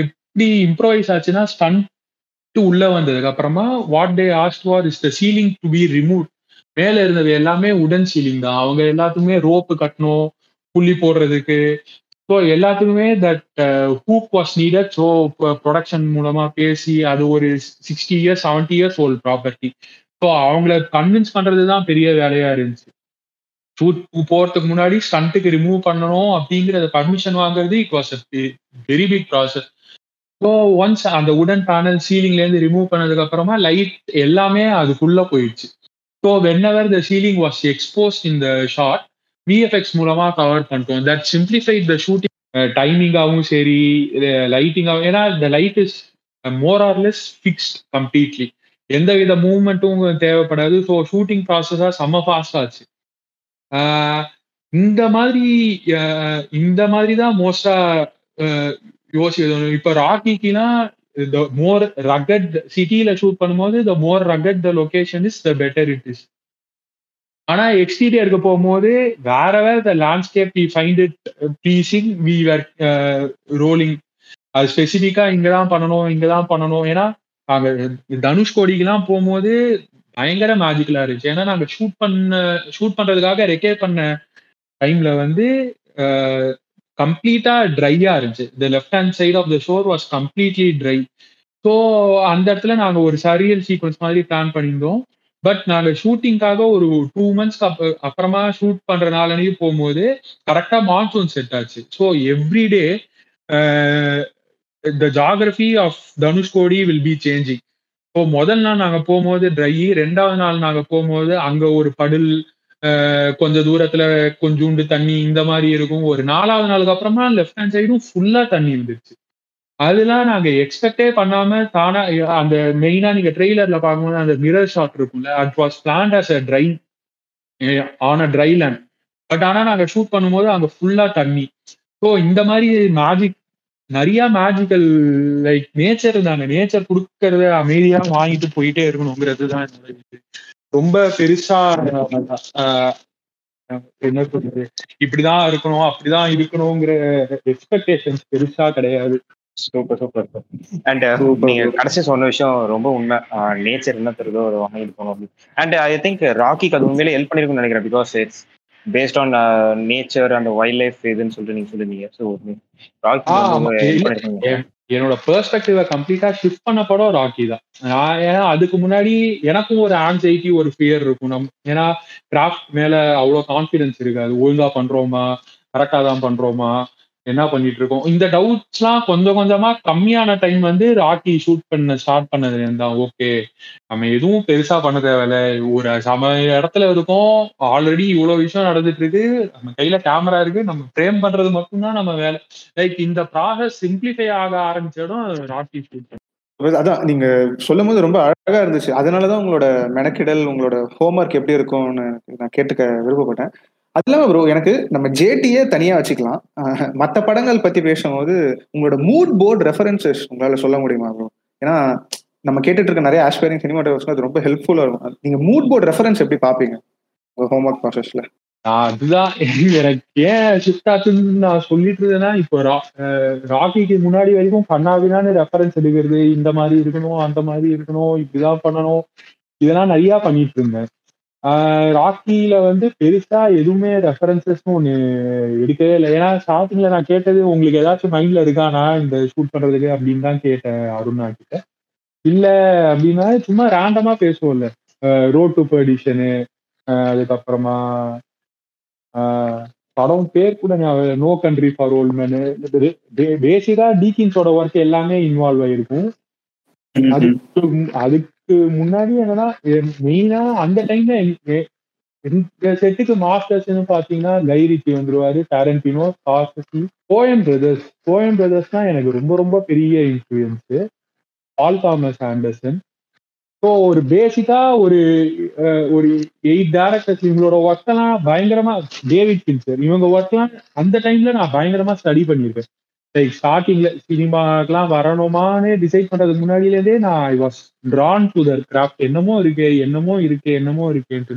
எப்படி இம்ப்ரோவைஸ் ஆச்சுன்னா ஸ்டன்ட் உள்ள வந்ததுக்கு அப்புறமா what they asked for is the ceiling to be remove மேல இருந்தது எல்லாமே உடன் சீலிங் தான். அவங்க எல்லாத்துக்குமே ரோப்பு கட்டணும் புள்ளி போடுறதுக்கு ஸோ எல்லாத்துக்குமே that hoop was needed so production மூலமா பேசி அது ஒரு sixty years seventy years old property so அவங்கள கன்வின்ஸ் பண்றது தான் பெரிய வேலையா இருந்துச்சு. ஷூட் போறதுக்கு முன்னாடி ஸ்டண்ட்டுக்கு ரிமூவ் பண்ணணும் அப்படிங்கிறத பர்மிஷன் வாங்குறது it was very big process so once அந்த உடன் பேனல் சீலிங்லேருந்து ரிமூவ் பண்ணதுக்கு அப்புறமா லைட் எல்லாமே அதுக்குள்ள போயிடுச்சு. So whenever the ceiling was expose in the shot VFX மூலமா கவர் பண்ணிட்டோம் தட் சிம்பிளிஃபைட் த ஷூட்டிங் டைமிங்காகவும் சரி லைட்டிங்காகவும் ஏன்னா இந்த light is more or less fixed completely எந்த வித மூவ்மெண்ட்டும் தேவைப்படாது. ஸோ ஷூட்டிங் ப்ராசஸாக செம்ம ஃபாஸ்ட் ஆச்சு. இந்த மாதிரி இந்த மாதிரி தான் மோஸ்டா யோசிக்கணும். இப்போ ராக்கிக்குலாம் த மோர் ரகட் சிட்டியில ஷூட் பண்ணும்போது the more rugged the location is the better it is ஆனா எக்ஸ்டீரியருக்கு போகும்போது வேற வேற the landscape we find it pleasing we were rolling அது ஸ்பெசிஃபிக்கா இங்கதான் பண்ணணும் இங்கதான் பண்ணணும். ஏன்னா நாங்க தனுஷ்கோடிக்கெல்லாம் போகும்போது பயங்கர மேஜிக்கலா இருந்துச்சு. ஏன்னா நாங்க ஷூட் பண்ண ஷூட் பண்றதுக்காக ரெக்கேர் பண்ண டைம்ல வந்து uh, கம்ப்ளீட்டா ட்ரையா இருந்துச்சு. The left hand side of the shore was completely dry so அந்த இடத்துல நாங்க ஒரு சரியல் சீக்வன்ஸ் மாதிரி பிளான் பண்ணியிருந்தோம். பட் நாங்க ஷூட்டிங்காக ஒரு டூ மந்த்ஸ்க்கு அப் அப்புறமா ஷூட் பண்ற நாளனைக்கு போகும்போது கரெக்டா மான்சூன் செட் ஆச்சு. So everyday the geography of Dhanushkodi will be changing so முதல் நாள் நாங்க போகும்போது ட்ரை ரெண்டாவது நாள் நாங்க போகும்போது அங்க ஒரு படில் கொஞ்ச தூரத்துல கொஞ்சோண்டு தண்ணி இந்த மாதிரி இருக்கும். ஒரு நாலாவது நாளுக்கு அப்புறமா லெஃப்ட் ஹேண்ட் சைடும் ஃபுல்லா தண்ணி இருந்துச்சு அதெல்லாம் நாங்க எக்ஸ்பெக்டே பண்ணாம தானா அந்த மெயினா நீங்க ட்ரெய்லர்ல பார்க்கும்போது அந்த மிரர் ஷாட் இருக்கும்ல it was planned as a dry on a dry land but ஆனா நாங்க ஷூட் பண்ணும்போது அங்க ஃபுல்லா தண்ணி. ஸோ இந்த மாதிரி மேஜிக் நிறைய மேஜிக்கல் லைக் நேச்சர் தாங்க. நேச்சர் கொடுக்கறத அமைதியா வாங்கிட்டு போயிட்டே இருக்கணுங்கிறது தான் ரொம்ப பெருசா என்ன சொல்றது? இப்படிதான் இருக்கணும் அப்படிதான் இருக்கணுங்கிற எக்ஸ்பெக்டேஷன்ஸ் பெருசா கிடையாது. சூப்பர் சூப்பர் அண்ட் நீங்க கடைசி சொன்ன விஷயம் ரொம்ப உண்மை. நேச்சர் என்ன தருதோ அதை வாங்கிட்டு போகணும் அப்படின்னு. அண்ட் ஐ திங்க் ராக்கிக்கு அது உண்மையிலே ஹெல்ப் பண்ணிருக்கும்னு நினைக்கிறேன். Because it's based on nature and wildlife இதுன்னு சொல்லிட்டு நீங்க சொல்லிருந்தீங்க. ஸோ ராக்கி என்னோட பெர்ஸ்பெக்டிவ கம்ப்ளீட்டா ஷிஃப்ட் பண்ண படம் ராக்கி தான். நான் ஏன்னா அதுக்கு முன்னாடி எனக்கும் ஒரு ஆன்சைட்டி ஒரு ஃபியர் இருக்கும். நம் ஏன்னா கிராஃப்ட் மேல அவ்வளோ கான்ஃபிடன்ஸ் இருக்காது. ஒழுங்கா பண்றோமா? கரெக்டா தான் பண்றோமா? என்ன பண்ணிட்டு இருக்கோம் இந்த டவுட்ஸ்லாம் கொஞ்சம் கொஞ்சமா கம்மியான டைம் வந்து ராக்கி ஷூட் பண்ண ஸ்டார்ட் பண்ணதுல தான் ஓகே நம்ம எதுவும் பெருசா பண்ண தேவையில்ல. ஒரு சம இடத்துல இருக்கோம். ஆல்ரெடி இவ்வளவு விஷயம் நடந்துட்டு இருக்கு நம்ம கையில கேமரா இருக்கு. நம்ம ஃப்ரேம் பண்றது மட்டும்தான் நம்ம வேலை. லைக் இந்த ப்ராசஸ் சிம்பிளிஃபை ஆக ஆரம்பிச்ச இடம் ராக்கி ஷூட் அதான் நீங்க சொல்லும் போது ரொம்ப அழகா இருந்துச்சு. அதனாலதான் உங்களோட மெனக்கிடல் உங்களோட ஹோம்ஒர்க் எப்படி இருக்கும்னு நான் கேட்டுக்க விருப்பப்பட்டேன். அது இல்லாம ப்ரோ எனக்கு நம்ம ஜேடியே தனியா வச்சுக்கலாம். மற்ற படங்கள் பத்தி பேசும்போது உங்களோட மூட் போர்டு ரெஃபரன்சஸ் உங்களால சொல்ல முடியுமா ப்ரோ ஏன்னா நம்ம கேட்டுட்டு இருக்க நிறைய ஆஸ்பைரிங் சினிமாட்டோகிராஃபர்ஸ்க்கு அது ரொம்ப ஹெல்ப்ஃபுல்லா இருக்கும். நீங்க மூட் போர்டு ரெஃபரன்ஸ் எப்படி பாப்பீங்க? உங்க ஹோம்ஒர்க் ப்ராசஸ்ல அதுதான் எனக்கு ஏன் ஷிஃப்ட் ஆச்சுன்னு நான் சொல்லிட்டு இருந்தேன்னா இப்போ ரா- ராக்கிக்கு முன்னாடி வரைக்கும் கண்ணாவினான்னு ரெஃபரன்ஸ் எடுக்கிறது இந்த மாதிரி இருக்கணும் அந்த மாதிரி இருக்கணும் இப்படிதான் பண்ணணும் இதெல்லாம் நிறைய பண்ணிட்டு இருந்தேன். ஆஹ் ராக்கில வந்து பெருசா எதுவுமே ரெஃபரன்சஸ்னு ஒண்ணு எடுக்கவே இல்லை. ஏன்னா ஸ்டார்டிங்ல நான் கேட்டது உங்களுக்கு ஏதாச்சும் மைண்ட்ல இருக்கானா இந்த ஷூட் பண்றதுக்கு அப்படின்னு தான் கேட்டேன் அருணா கிட்ட. இல்ல அப்படின்னா சும்மா ரேண்டமா பேசுவோம்ல. ரோட் டு பெர்டிஷனு அதுக்கப்புறமா படம் பேர் கூட No Country for Old Men பேசிக்கா டீக்கின்ஸோட ஒர்க் எல்லாமே இன்வால்வ் ஆயிருக்கும். அதுக்கு அதுக்கு முன்னாடி என்னன்னா மெயினா அந்த டைம்ல இந்த செட்டுக்கு மாஸ்டர்ஸ்னு பாத்தீங்கன்னா கைரிச்சி வந்துருவாரு டேரண்டினோ காசசி போயம் பிரதர்ஸ் போயம் பிரதர்ஸ்னா எனக்கு ரொம்ப ரொம்ப பெரிய influence Paul Thomas Anderson so ஒரு பேசிக்கா ஒரு ஒரு எயிட் டேரக்டர்ஸ் இவங்களோட ஒர்க் எல்லாம் பயங்கரமா டேவிட் பின்சர் இவங்க ஒர்க்லாம் அந்த டைம்ல நான் பயங்கரமா ஸ்டடி பண்ணியிருக்கேன். ஸ்டார்டிங்ல சினிமாக்கெல்லாம் வரணுமான்னு டிசைட் பண்றதுக்கு முன்னாடியிலேருந்தே நான் I was drawn to the craft என்னமோ இருக்கு என்னமோ இருக்கு என்னமோ இருக்குன்ட்டு.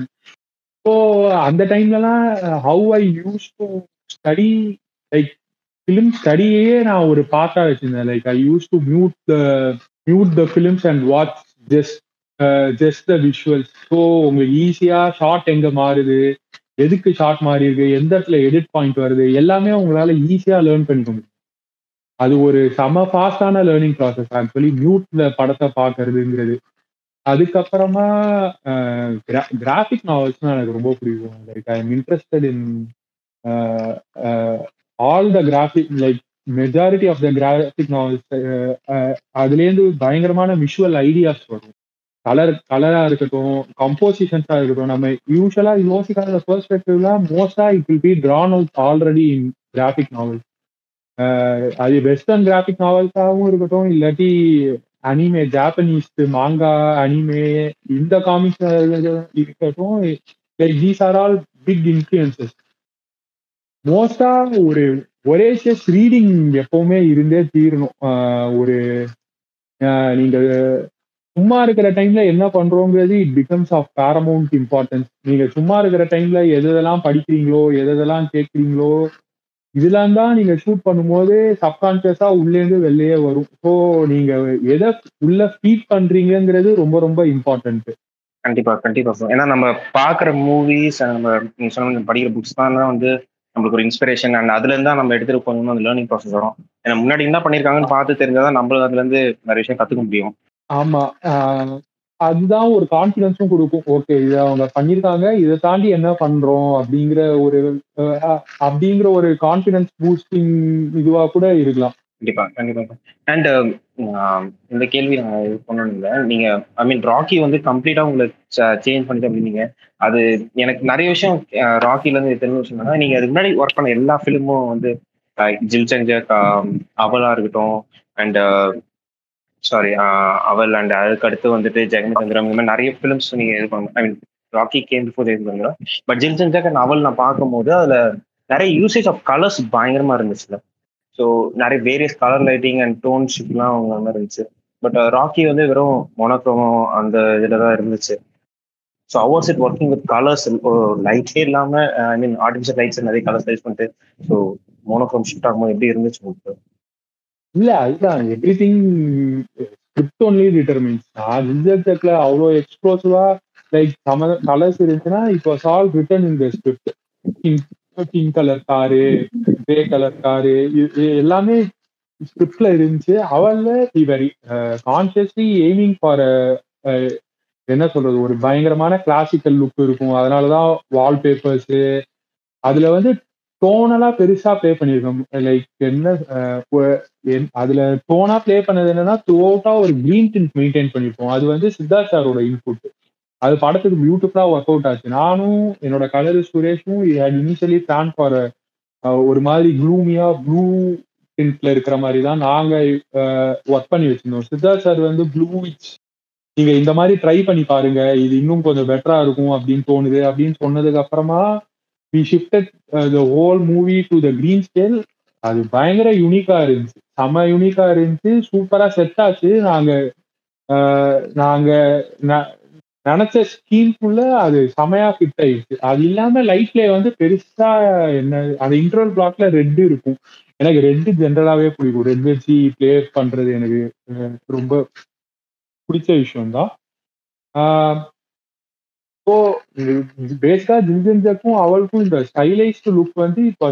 ஸோ அந்த டைம்லலாம் how I use to study like film ஸ்டடியே நான் ஒரு பார்ட்டா வச்சிருந்தேன். Like I use to mute the mute the films and watch just just the visuals so உங்களுக்கு ஈஸியா ஷார்ட் எங்க மாறுது? எதுக்கு ஷார்ட் மாறி இருக்கு எந்த இடத்துல எடிட் பாயிண்ட் வருது? எல்லாமே உங்களால ஈஸியா லேர்ன் பண்ணிக்க முடியும். அது ஒரு செம ஃபாஸ்டான லேர்னிங் ப்ராசஸ் ஆக்சுவலி மியூட்ல படத்தை பார்க்கறதுங்கிறது அதுக்கப்புறமா கிராஃபிக் நாவல்ஸ்னா எனக்கு ரொம்ப பிடிக்கும். Like I am interested in all the graphic like majority of the graphic novels அதுலேருந்து பயங்கரமான விஷுவல் ஐடியாஸ் வரும். கலர் கலரா இருக்கட்டும் கம்போசிஷன்ஸா இருக்கட்டும் நம்ம யூஸ்வலா யோசிக்காத பெர்ஸ்பெக்டிவ்ல மோஸ்டா it will be drawn out already in graphic novels அது வெஸ்டர்ன் கிராஃபிக் நாவல்ஸாகவும் இருக்கட்டும் இல்லாட்டி அனிமே ஜாப்பனீஸ் மாங்கா அனிமே இந்த காமிக்ஸ் இருக்கட்டும் like these are all big influences மோஸ்டா ஒரு ஒரே ஒரேஷியஸ் ரீடிங் எப்பவுமே இருந்தே தீரணும். ஒரு நீங்கள் நீங்க சும்மா இருக்கிற டைம்ல என்ன பண்றோங்கிறது it becomes of paramount importance நீங்க சும்மா இருக்கிற டைம்ல எது எதெல்லாம் படிக்கிறீங்களோ எது எதெல்லாம் கேட்குறீங்களோ இதெல்லாம் தான் நீங்க ஷூட் பண்ணும்போது சப்கான்சியஸா உள்ளேருந்து வெளியே வரும். ஸோ நீங்க எதை உள்ள ஃபீட் பண்றீங்கங்கிறது ரொம்ப ரொம்ப இம்பார்ட்டன்ட் கண்டிப்பா கண்டிப்பா. ஏன்னா நம்ம பாக்குற மூவிஸ் நம்ம சொன்ன படிக்கிற புக்ஸ் தான் வந்து நம்மளுக்கு ஒரு இன்ஸ்பிரேஷன் அண்ட் அதுல இருந்தா நம்ம எடுத்துட்டு போகணும் அந்த லேர்னிங் ப்ராசஸ் வரும். ஏன்னா முன்னாடி என்ன பண்ணிருக்காங்கன்னு பார்த்து தெரிஞ்சாதான் நம்மளும் அதுல இருந்து நிறைய விஷயம் கத்துக்க முடியும். ஆமா. அதுதான் ஒரு கான்ஃபிடன்ஸும் கொடுக்கும். ஓகே இதை அவங்க பண்ணியிருக்காங்க இதை தாண்டி என்ன பண்றோம் அப்படிங்கிற ஒரு அப்படிங்கிற ஒரு கான்ஃபிடன்ஸ் பூஸ்டிங் இதுவா கூட இருக்கலாம். கண்டிப்பா கண்டிப்பா. அண்ட் um, இந்த கேள்வி நான் இது பண்ணணும் இல்லை. நீங்க ஐ மீன் ராக்கி வந்து கம்ப்ளீட்டா உங்களை சேஞ்ச் பண்ணிட்டு அப்படின்னீங்க. அது எனக்கு நிறைய விஷயம் ராக்கில இருந்து தெரிஞ்ச விஷயம் நீங்க அதுக்கு முன்னாடி ஒர்க் பண்ண எல்லா ஃபிலிமும் வந்து ஜில் சஞ்சக் அவலா இருக்கட்டும். அண்ட் சாரி அவல் அண்ட் அதுக்கு அடுத்து வந்துட்டு ஜெகன்சந்திரம் இந்த மாதிரி நிறைய ஃபிலிம்ஸ் நீங்க இது பண்ண I mean Rocky came before இது பண்ணுங்க பட் ஜில் சஞ்சக் அண்ட் அவல் நான் பார்க்கும்போது அதுல நிறைய யூசேஜ் ஆஃப் கலர்ஸ் பயங்கரமா இருந்துச்சுல ஸோ நிறைய various colour lighting and tone ஷிப்லாம் அவங்க மாதிரி இருந்துச்சு. பட் ராக்கி uh, வந்து வெறும் மொனக்ரோமோ அந்த இதில் தான் இருந்துச்சு. So ours it working with colours லைட்டே இல்லாமல் ஐ மீன் ஆர்டிஃபிஷியல் லைட்ஸ் நிறைய கலர்ஸ் யூஸ் பண்ணிட்டு ஸோ மோனோக்ரோம் ஷிஃப்ட் ஆகும்போது எப்படி இருந்துச்சு உங்களுக்கு? இல்ல அதுதான். Everything script only determines நான் ரிசல்ட்ல அவ்வளோ எக்ஸ்ப்ளோசிவா லைக் சம கலர்ஸ் இருந்துச்சுன்னா இப்போ all written in the script pink colour car grey colour car எல்லாமே ஸ்கிரிப்ட்ல இருந்துச்சு. அவள்ல இவர் வெரி கான்சியஸ்லி எய்மிங் ஃபார் என்ன சொல்றது ஒரு பயங்கரமான கிளாசிக்கல் லுக் இருக்கும். அதனாலதான் வால்பேப்பர்ஸ் eh, அதுல வந்து டோனலா பெருசா ப்ளே பண்ணிருக்கோம். லைக் என்ன என்- அதுல டோனா ப்ளே பண்ணது என்னன்னா த்ரூ அவுட்டா ஒரு கிரீன் டின் மெயின்டைன் பண்ணிருப்போம். அது வந்து சித்தார்த் சாரோட இன்புட் அது படத்துக்கு பியூட்டிஃபுல்லா ஒர்க் அவுட் ஆச்சு. நானும் என்னோட கலரு சுரேஷும் இனிஷியலி பிளான் ஃபார் ஒரு மாதிரி க்ளூமியா ப்ளூ டின்ட்ல இருக்கிற மாதிரி தான் நாங்க ஒர்க் பண்ணி வச்சிருந்தோம். சித்தார்த் சார் வந்து ப்ளூ விச் நீங்க இந்த மாதிரி ட்ரை பண்ணி பாருங்க. இது இன்னும் கொஞ்சம் பெட்டரா இருக்கும் அப்படின்னு தோணுது அப்படின்னு சொன்னதுக்கு அப்புறமா we shifted the whole movie to the green stale அது பயங்கர யூனிக்கா இருந்துச்சு. செம யூனிக்கா இருந்துச்சு. சூப்பரா செட் ஆச்சு. நாங்க நாங்கள் நாங்க ந- நினைச்ச ஸ்கீம்குள்ள அது செமையா ஃபிட் ஆயிடுச்சு. அது இல்லாம லைட்ல வந்து பெருசா என்ன அந்த இன்டர்வல் பிளாக்ல ரெட் இருக்கும். எனக்கு ரெண்டு ஜென்ரலாவே பிடிக்கும். ரெட் வச்சு பிளே பண்றது எனக்கு ரொம்ப பிடிச்ச விஷயம் தான் ஸோ பேஸ்டா ஜிஞ்சன்ஜக்கும் அவளுக்கும் இந்த ஸ்டைலைஸ்டு லுக் வந்து இப்போ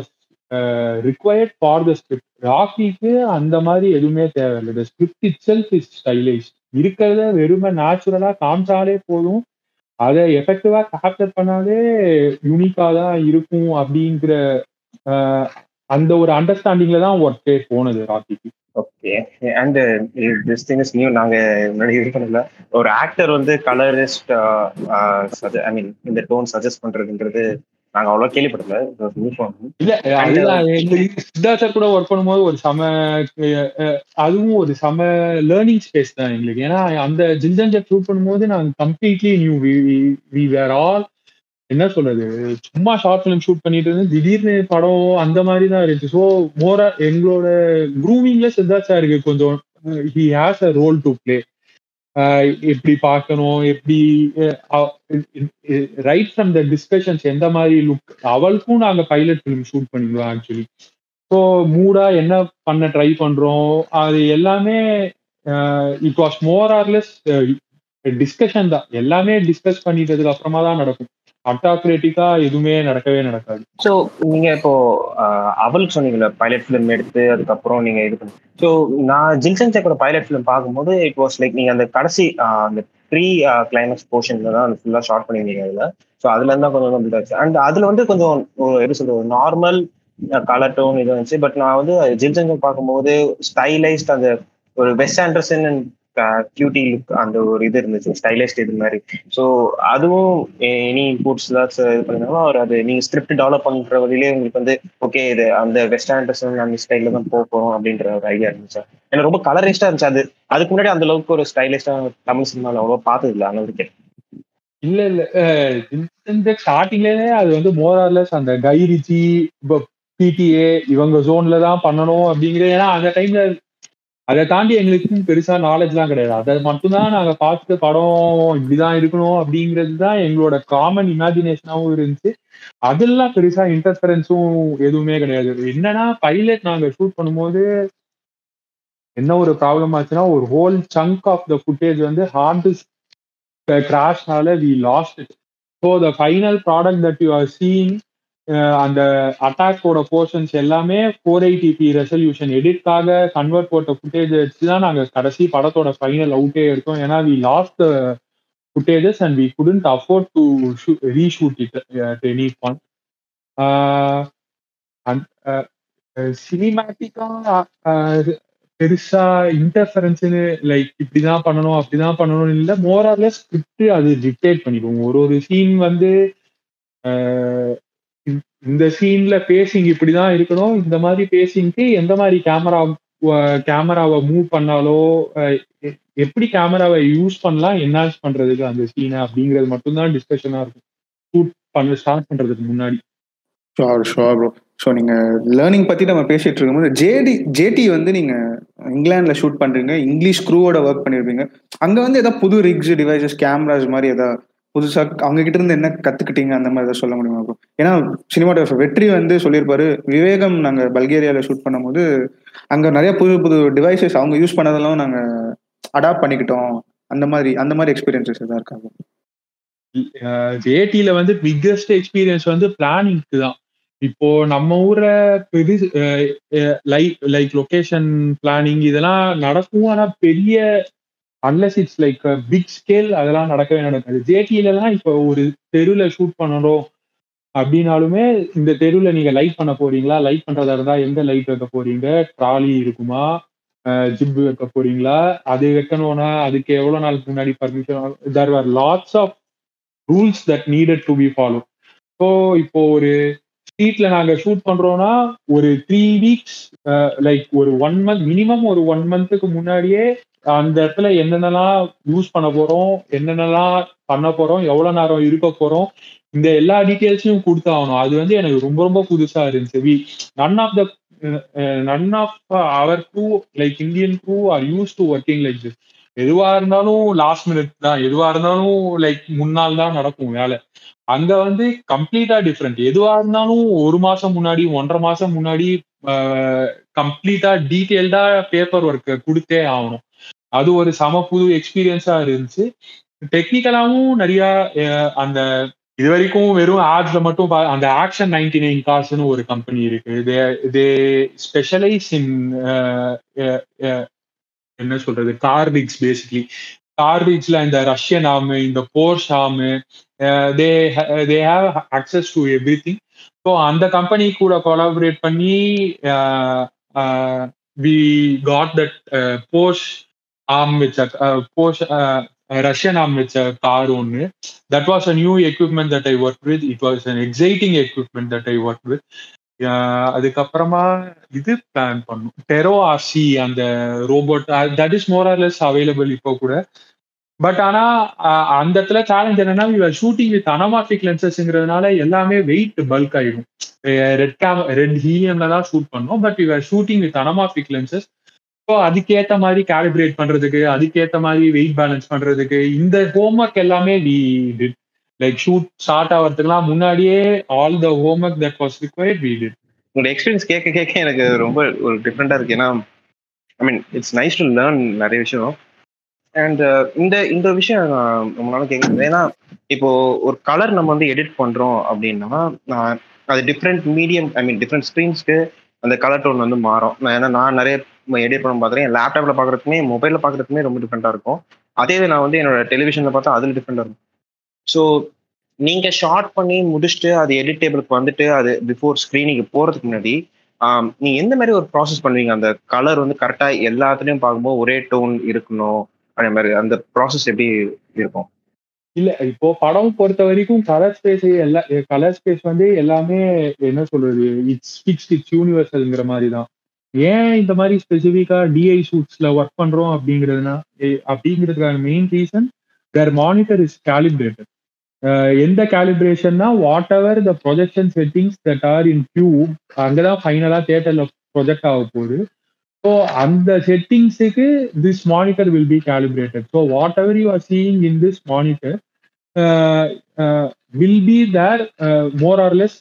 ரிக்வயர்ட் ஃபார் த ஸ்கிரிப்ட் ராக்கிக்கு அந்த மாதிரி எதுவுமே தேவையில்லை. இந்த script itself is stylise இருக்கிறத வெறுமை நேச்சுரலா காமிச்சாலே போதும். அதை எஃபெக்டிவா கேப்சர் பண்ணாலே யூனிக்கா தான் இருக்கும் அப்படிங்கிற அந்த ஒரு அண்டர்ஸ்டாண்டிங்ல தான் ஒர்க்கே போனது ராக்கிக்கு. Okay and this thing is new நாங்க முன்னாடி இது பண்ணல. ஒரு ஆக்டர் வந்து கலரிஸ்ட் ஐ மீன் இந்த டோன் சஜஸ்ட் பண்றதுன்றது நாங்க அவ்வளவு கேள்விப்படல. இல்ல எங்களுக்கு சித்தார்த்தர் கூட ஒர்க் பண்ணும்போது ஒரு செம அஹ், அஹ், அதுவும் ஒரு செம லேர்னிங் ஸ்பேஸ் தான் எங்களுக்கு. ஏன்னா அந்த ஜில்ஜன் ஷூட் பண்ணும்போது நாங்க completely new we were all என்ன சொல்றது? சும்மா ஷார்ட் ஃபிலிம் ஷூட் பண்ணிட்டு இருந்து திடீர்னு படம் அந்த மாதிரி தான் இருந்துச்சு ஸோ மோரா எங்களோட க்ரூமிங்ல சித்தார்த் இருக்கு. கொஞ்சம் he has a role to play எப்படி பார்க்கணும் எப்படி ரைட் ஃப்ரம் த டிஸ்கஷன்ஸ் எந்த மாதிரி லுக் அவளுக்கும் நாங்க பைலட் ஃபிலிம் ஷூட் பண்ணிடுவோம் ஆக்சுவலி ஸோ மூடா என்ன பண்ண ட்ரை பண்றோம் அது எல்லாமே it was more or less discussion தான். எல்லாமே டிஸ்கஸ் பண்ணிட்டதுக்கு அப்புறமா தான் நடக்கும். அட்டாக்ரேட்டிக்கா எதுவுமே நடக்கவே நடக்காது. ஸோ நீங்க இப்போ அவளுக்கு சொன்னீங்கல்ல பைலட் ஃபிலிம் எடுத்து அதுக்கப்புறம் நீங்க இது பண்ணி. ஸோ நான் ஜில்சன் சேக்கோட பைலட் ஃபிலிம் பார்க்கும்போது இட் வாஸ் லைக் நீங்க அந்த கடைசி அந்த ப்ரீ கிளைமேக்ஸ் போர்ஷன்ல தான் அந்த ஃபுல்லா ஷார்ட் பண்ணிருந்தீங்க அதுல. ஸோ அதுல இருந்தா கொஞ்சம் கொஞ்சம் ஆச்சு. அண்ட் அதுல வந்து கொஞ்சம் எப்படி சொல்றது நார்மல் கலர் டோன் இது வந்துச்சு. பட் நான் வந்து ஜில்சன் பார்க்கும்போது ஸ்டைலைஸ்ட் அந்த ஒரு Wes Anderson and cutie look அந்த ஒரு இது இருந்துச்சு ஸ்டைலிஸ்ட் இது மாதிரி. ஸோ அதுவும் எனி இன்புட்ஸ் தான் இது பண்ணாலும் அவர் அது நீங்க ஸ்கிரிப்ட் டெவலப் பண்ற வழியிலே உங்களுக்கு வந்து ஓகே இது அந்த வெஸ்டர்ன் ட்ரெஸ் அந்த ஸ்டைலில் தான் போக போறோம் அப்படின்ற ஒரு ஐடியா இருந்துச்சு எனக்கு ரொம்ப கலரிஸ்டா இருந்துச்சு. அது அதுக்கு முன்னாடி அந்த அளவுக்கு ஒரு ஸ்டைலிஸ்டா தமிழ் சினிமாவில் அவ்வளோ பார்த்தது இல்லை அந்த இல்ல இல்ல இந்த ஸ்டார்டிங்லேயே அது வந்து மோரார்லெஸ் அந்த கைரிஜி பிடிஏ இவங்க ஜோன்ல தான் பண்ணணும் அப்படிங்கிறது ஏன்னா அந்த டைம்ல அதை தாண்டி எங்களுக்கும் பெருசா நாலேஜ்லாம் கிடையாது. அதை மட்டும்தான் நாங்க பார்த்துட்டு படம் இப்படிதான் இருக்கணும் அப்படிங்கிறது தான் எங்களோட காமன் இமேஜினேஷனாவும் இருந்துச்சு. அதெல்லாம் பெருசா இன்டர்ஃபரன்ஸும் எதுவுமே கிடையாது. என்னன்னா பைலட் நாங்க ஷூட் பண்ணும்போது என்ன ஒரு ப்ராப்ளம் ஆச்சுன்னா ஒரு whole chunk of the footage வந்து hard கிராஷ்னால we lost it so the final product that you are seen அந்த அட்டாக்கோட போர்ஷன்ஸ் எல்லாமே ஃபோர் எயிட்டிபி ரெசல்யூஷன் எடிட்காக கன்வெர்ட் போட்ட ஃபுட்டேஜ் வச்சு தான் நாங்கள் கடைசி படத்தோட ஃபைனல் அவுட்டே எடுத்தோம். ஏன்னா we lost footages and we couldn't afford to reshoot it any point சினிமேட்டிக்கா பெருசா இன்டர்ஃபரன்ஸ்னு லைக் இப்படிதான் பண்ணணும் அப்படிதான் பண்ணணும் இல்லை. மோர் ஆர்லெஸ் ஸ்கிரிப்ட் அது டிக்டேட் பண்ணிடுவோம். ஒரு ஒரு சீன் வந்து இந்த- சீன்ல பேசிங் இப்படிதான் இருக்கணும். இந்த மாதிரி பேசிங்க்கு எந்த மாதிரி கேமரா கேமராவை மூவ் பண்ணாலோ எப்படி கேமராவை யூஸ் பண்ணலாம் என்ஹான்ஸ் பண்றதுக்கு அந்த சீனை அப்படிங்கிறது மட்டும்தான் டிஸ்கஷனா இருக்கும். ஷூட் பண்ண ஸ்டார்ட் பண்றதுக்கு முன்னாடி. ஷோர் ஷோர் ப்ரோ ஸோ நீங்க லேர்னிங் பத்தி நம்ம பேசிட்டு இருக்கும்போது ஜேடி ஜேடி வந்து நீங்க இங்கிலாந்துல ஷூட் பண்றீங்க இங்கிலீஷ் க்ரூவோட ஒர்க் பண்ணிருப்பீங்க. அங்க வந்து ஏதாவது புது ரிக்ஸ் டிவைசஸ் கேமராஸ் மாதிரி ஏதாவது புதுசா அவங்க கிட்ட இருந்து என்ன கத்துக்கிட்டீங்க? அந்த மாதிரி ஏதாவது சொல்ல முடியுமா ப்ரோ ஏன்னா சினிமாட்டோகிராஃபர் வெற்றி வந்து சொல்லியிருப்பாரு. விவேகம் நாங்க பல்கேரியால ஷூட் பண்ணும்போது அங்க நிறைய புது புது டிவைசஸ் அவங்க யூஸ் பண்ணதெல்லாம் நாங்க அடாப்ட் பண்ணிக்கிட்டோம். அந்த மாதிரி அந்த மாதிரி எக்ஸ்பீரியன்சஸ் எதாவது இருக்காங்க ஏடியில வந்து பிக்கஸ்ட் எக்ஸ்பீரியன்ஸ் வந்து பிளானிங்க்கு தான். இப்போ நம்ம ஊரை பெரிய லைக் லைக் லொகேஷன் பிளானிங் இதெல்லாம் நடக்கும். ஆனா பெரிய unless it's like big scale அதெல்லாம் நடக்கவே நடக்காது. ஜேடியிலலாம் இப்போ ஒரு தெருவில் ஷூட் பண்ணணும் அப்படின்னாலுமே இந்த தெருவில் நீங்கள் லைட் பண்ண போறீங்களா? லைட் பண்ணுறதா இருந்தால் எந்த லைட் வைக்க போறீங்க? ட்ராலி இருக்குமா? ஜிப் வைக்க போறீங்களா? அது வைக்கணும்னா அதுக்கு எவ்வளோ நாளுக்கு முன்னாடி permission there are lots of rules that needed to be follow so இப்போ ஒரு ஸ்ட்ரீட்ல நாங்க ஷூட் பண்றோம்னா ஒரு த்ரீ வீக்ஸ் லைக் ஒரு ஒன் மந்த் மினிமம் ஒரு ஒன் மந்த்துக்கு முன்னாடியே அந்த இடத்துல என்னென்னலாம் யூஸ் பண்ண போறோம் என்னென்னலாம் பண்ண போறோம் எவ்வளவு நேரம் இருக்க போறோம் இந்த எல்லா டீட்டெயில்ஸையும் கொடுத்தாகணும் அது வந்து எனக்கு ரொம்ப ரொம்ப புதுசா இருந்துச்சு. We none of the none of our do like Indian crew are use to working like this எதுவா இருந்தாலும் லாஸ்ட் மினிட் தான். எதுவா இருந்தாலும் லைக் முன்னால் தான் நடக்கும் வேலை. அங்க வந்து கம்ப்ளீட்டா டிஃப்ரெண்ட் எதுவா இருந்தாலும் ஒரு மாசம் முன்னாடி ஒன்றரை மாசம் முன்னாடி கம்ப்ளீட்டா டீட்டெயில்டா பேப்பர் ஒர்க் கொடுத்தே ஆகணும். அது ஒரு சம புது எக்ஸ்பீரியன்ஸா இருந்துச்சு. டெக்னிக்கலாவும் நிறைய அந்த இது வரைக்கும் வெறும் ஆட்ஸ்ல மட்டும் பா- அந்த ஆக்ஷன் நைன்டி நைன் கார்ஸ்னு ஒரு கம்பெனி இருக்கு. தே தே ஸ்பெஷலைஸ் இன் என்ன சொல்றது? கார் ரிக்ஸ் பேசிக்லி கார் ரிக்ஸ்ல இந்த ரஷ்யன் ஆமு இந்த Porsche arm they they have access to everything so அந்த கம்பெனி கூட கொலாபரேட் பண்ணி we got that Porsche arm வச்ச போஷ ரஷ்யன் ஆம் வச்ச கார் ஒன்று that was a new equipment that I work with it was an exciting equipment that I work with அதுக்கப்புறமா இது plan பண்ணும். டெரோ ஆர்சி அந்த robot that is more or less available இப்போ கூட. But ஆனா அந்த இடத்துல சேலஞ்ச் என்னன்னா you are shooting with anamorphic லென்சஸ்ங்கிறதுனால எல்லாமே வெயிட் பல்க் ஆயிடும். ரெட் கேம் ரெட் ஹீலியம்ல தான் ஷூட் பண்ணோம். But we're shooting with anamorphic lenses so அதுக்கேத்த மாதிரி கேலிபிரேட் பண்றதுக்கு அதுக்கேத்த மாதிரி வெயிட் பேலன்ஸ் பண்றதுக்கு இந்த ஹோம் ஒர்க் எல்லாமே we did like shoot start ஆகிறதுக்குலாம் முன்னாடியே all the homework that was required we did உங்களோட எக்ஸ்பீரியன்ஸ் கேட்க கேட்க எனக்கு ரொம்ப ஒரு டிஃப்ரெண்டாக இருக்கு. ஏன்னா I mean it's nice to learn நிறைய விஷயம். அண்ட் uh, இந்த இந்த விஷயம் நான் ரொம்ப நாளும் கேட்குறது ஏன்னா இப்போ ஒரு கலர் நம்ம வந்து எடிட் பண்றோம் அப்படின்னா நான் அது different medium I mean different ஸ்க்ரீன்ஸ்க்கு அந்த கலர் டோன் வந்து மாறும். நான் ஏன்னா நான் நிறைய எடிட் பண்ண பார்க்குறேன் என் லேப்டாப்ல பார்க்குறதுக்குமே மொபைலில் பார்க்குறதுக்குமே ரொம்ப டிஃப்ரெண்ட்டாக இருக்கும். அதே நான் வந்து என்னோட டெலிவிஷனில் பார்த்தா அதில் டிஃப்ரெண்டாக இருக்கும். ஸோ நீங்க ஷார்ட் பண்ணி முடிச்சுட்டு அது எடிட் டேபிளுக்கு வந்துட்டு அது பிஃபோர் ஸ்க்ரீனிங்க்கு போறதுக்கு முன்னாடி நீ எந்த மாதிரி ஒரு ப்ராசஸ் பண்ணுவீங்க? அந்த கலர் வந்து கரெக்டா எல்லாத்துலயும் பார்க்கும்போது ஒரே டோன் இருக்கணும். அதே மாதிரி அந்த ப்ராசஸ் எப்படி இருக்கும்? இல்ல இப்போ படம் பொறுத்த வரைக்கும் கலர் ஸ்பேஸ் எல்லா கலர் ஸ்பேஸ் வந்து எல்லாமே என்ன சொல்றது? இட்ஸ் ஃபிக்ஸ்ட் இட்ஸ் யூனிவர்சல்ங்கிற மாதிரி தான். ஏன் இந்த மாதிரி ஸ்பெசிஃபிக்கா டிஐ ஷூட்ஸ்ல ஒர்க் பண்றோம் அப்படிங்கிறதுனா அப்படிங்கிறதுக்கான main reason there monitor is calibrated எந்த கேலிப்ரேஷன்னா whatever the projection settings that are in tube அங்கதான் ஃபைனலா தியேட்டர்ல ப்ரொஜெக்ட் ஆக போகுது. ஸோ அந்த செட்டிங்ஸுக்கு this monitor will be calibrated so whatever you are seeing in this monitor will be there more or less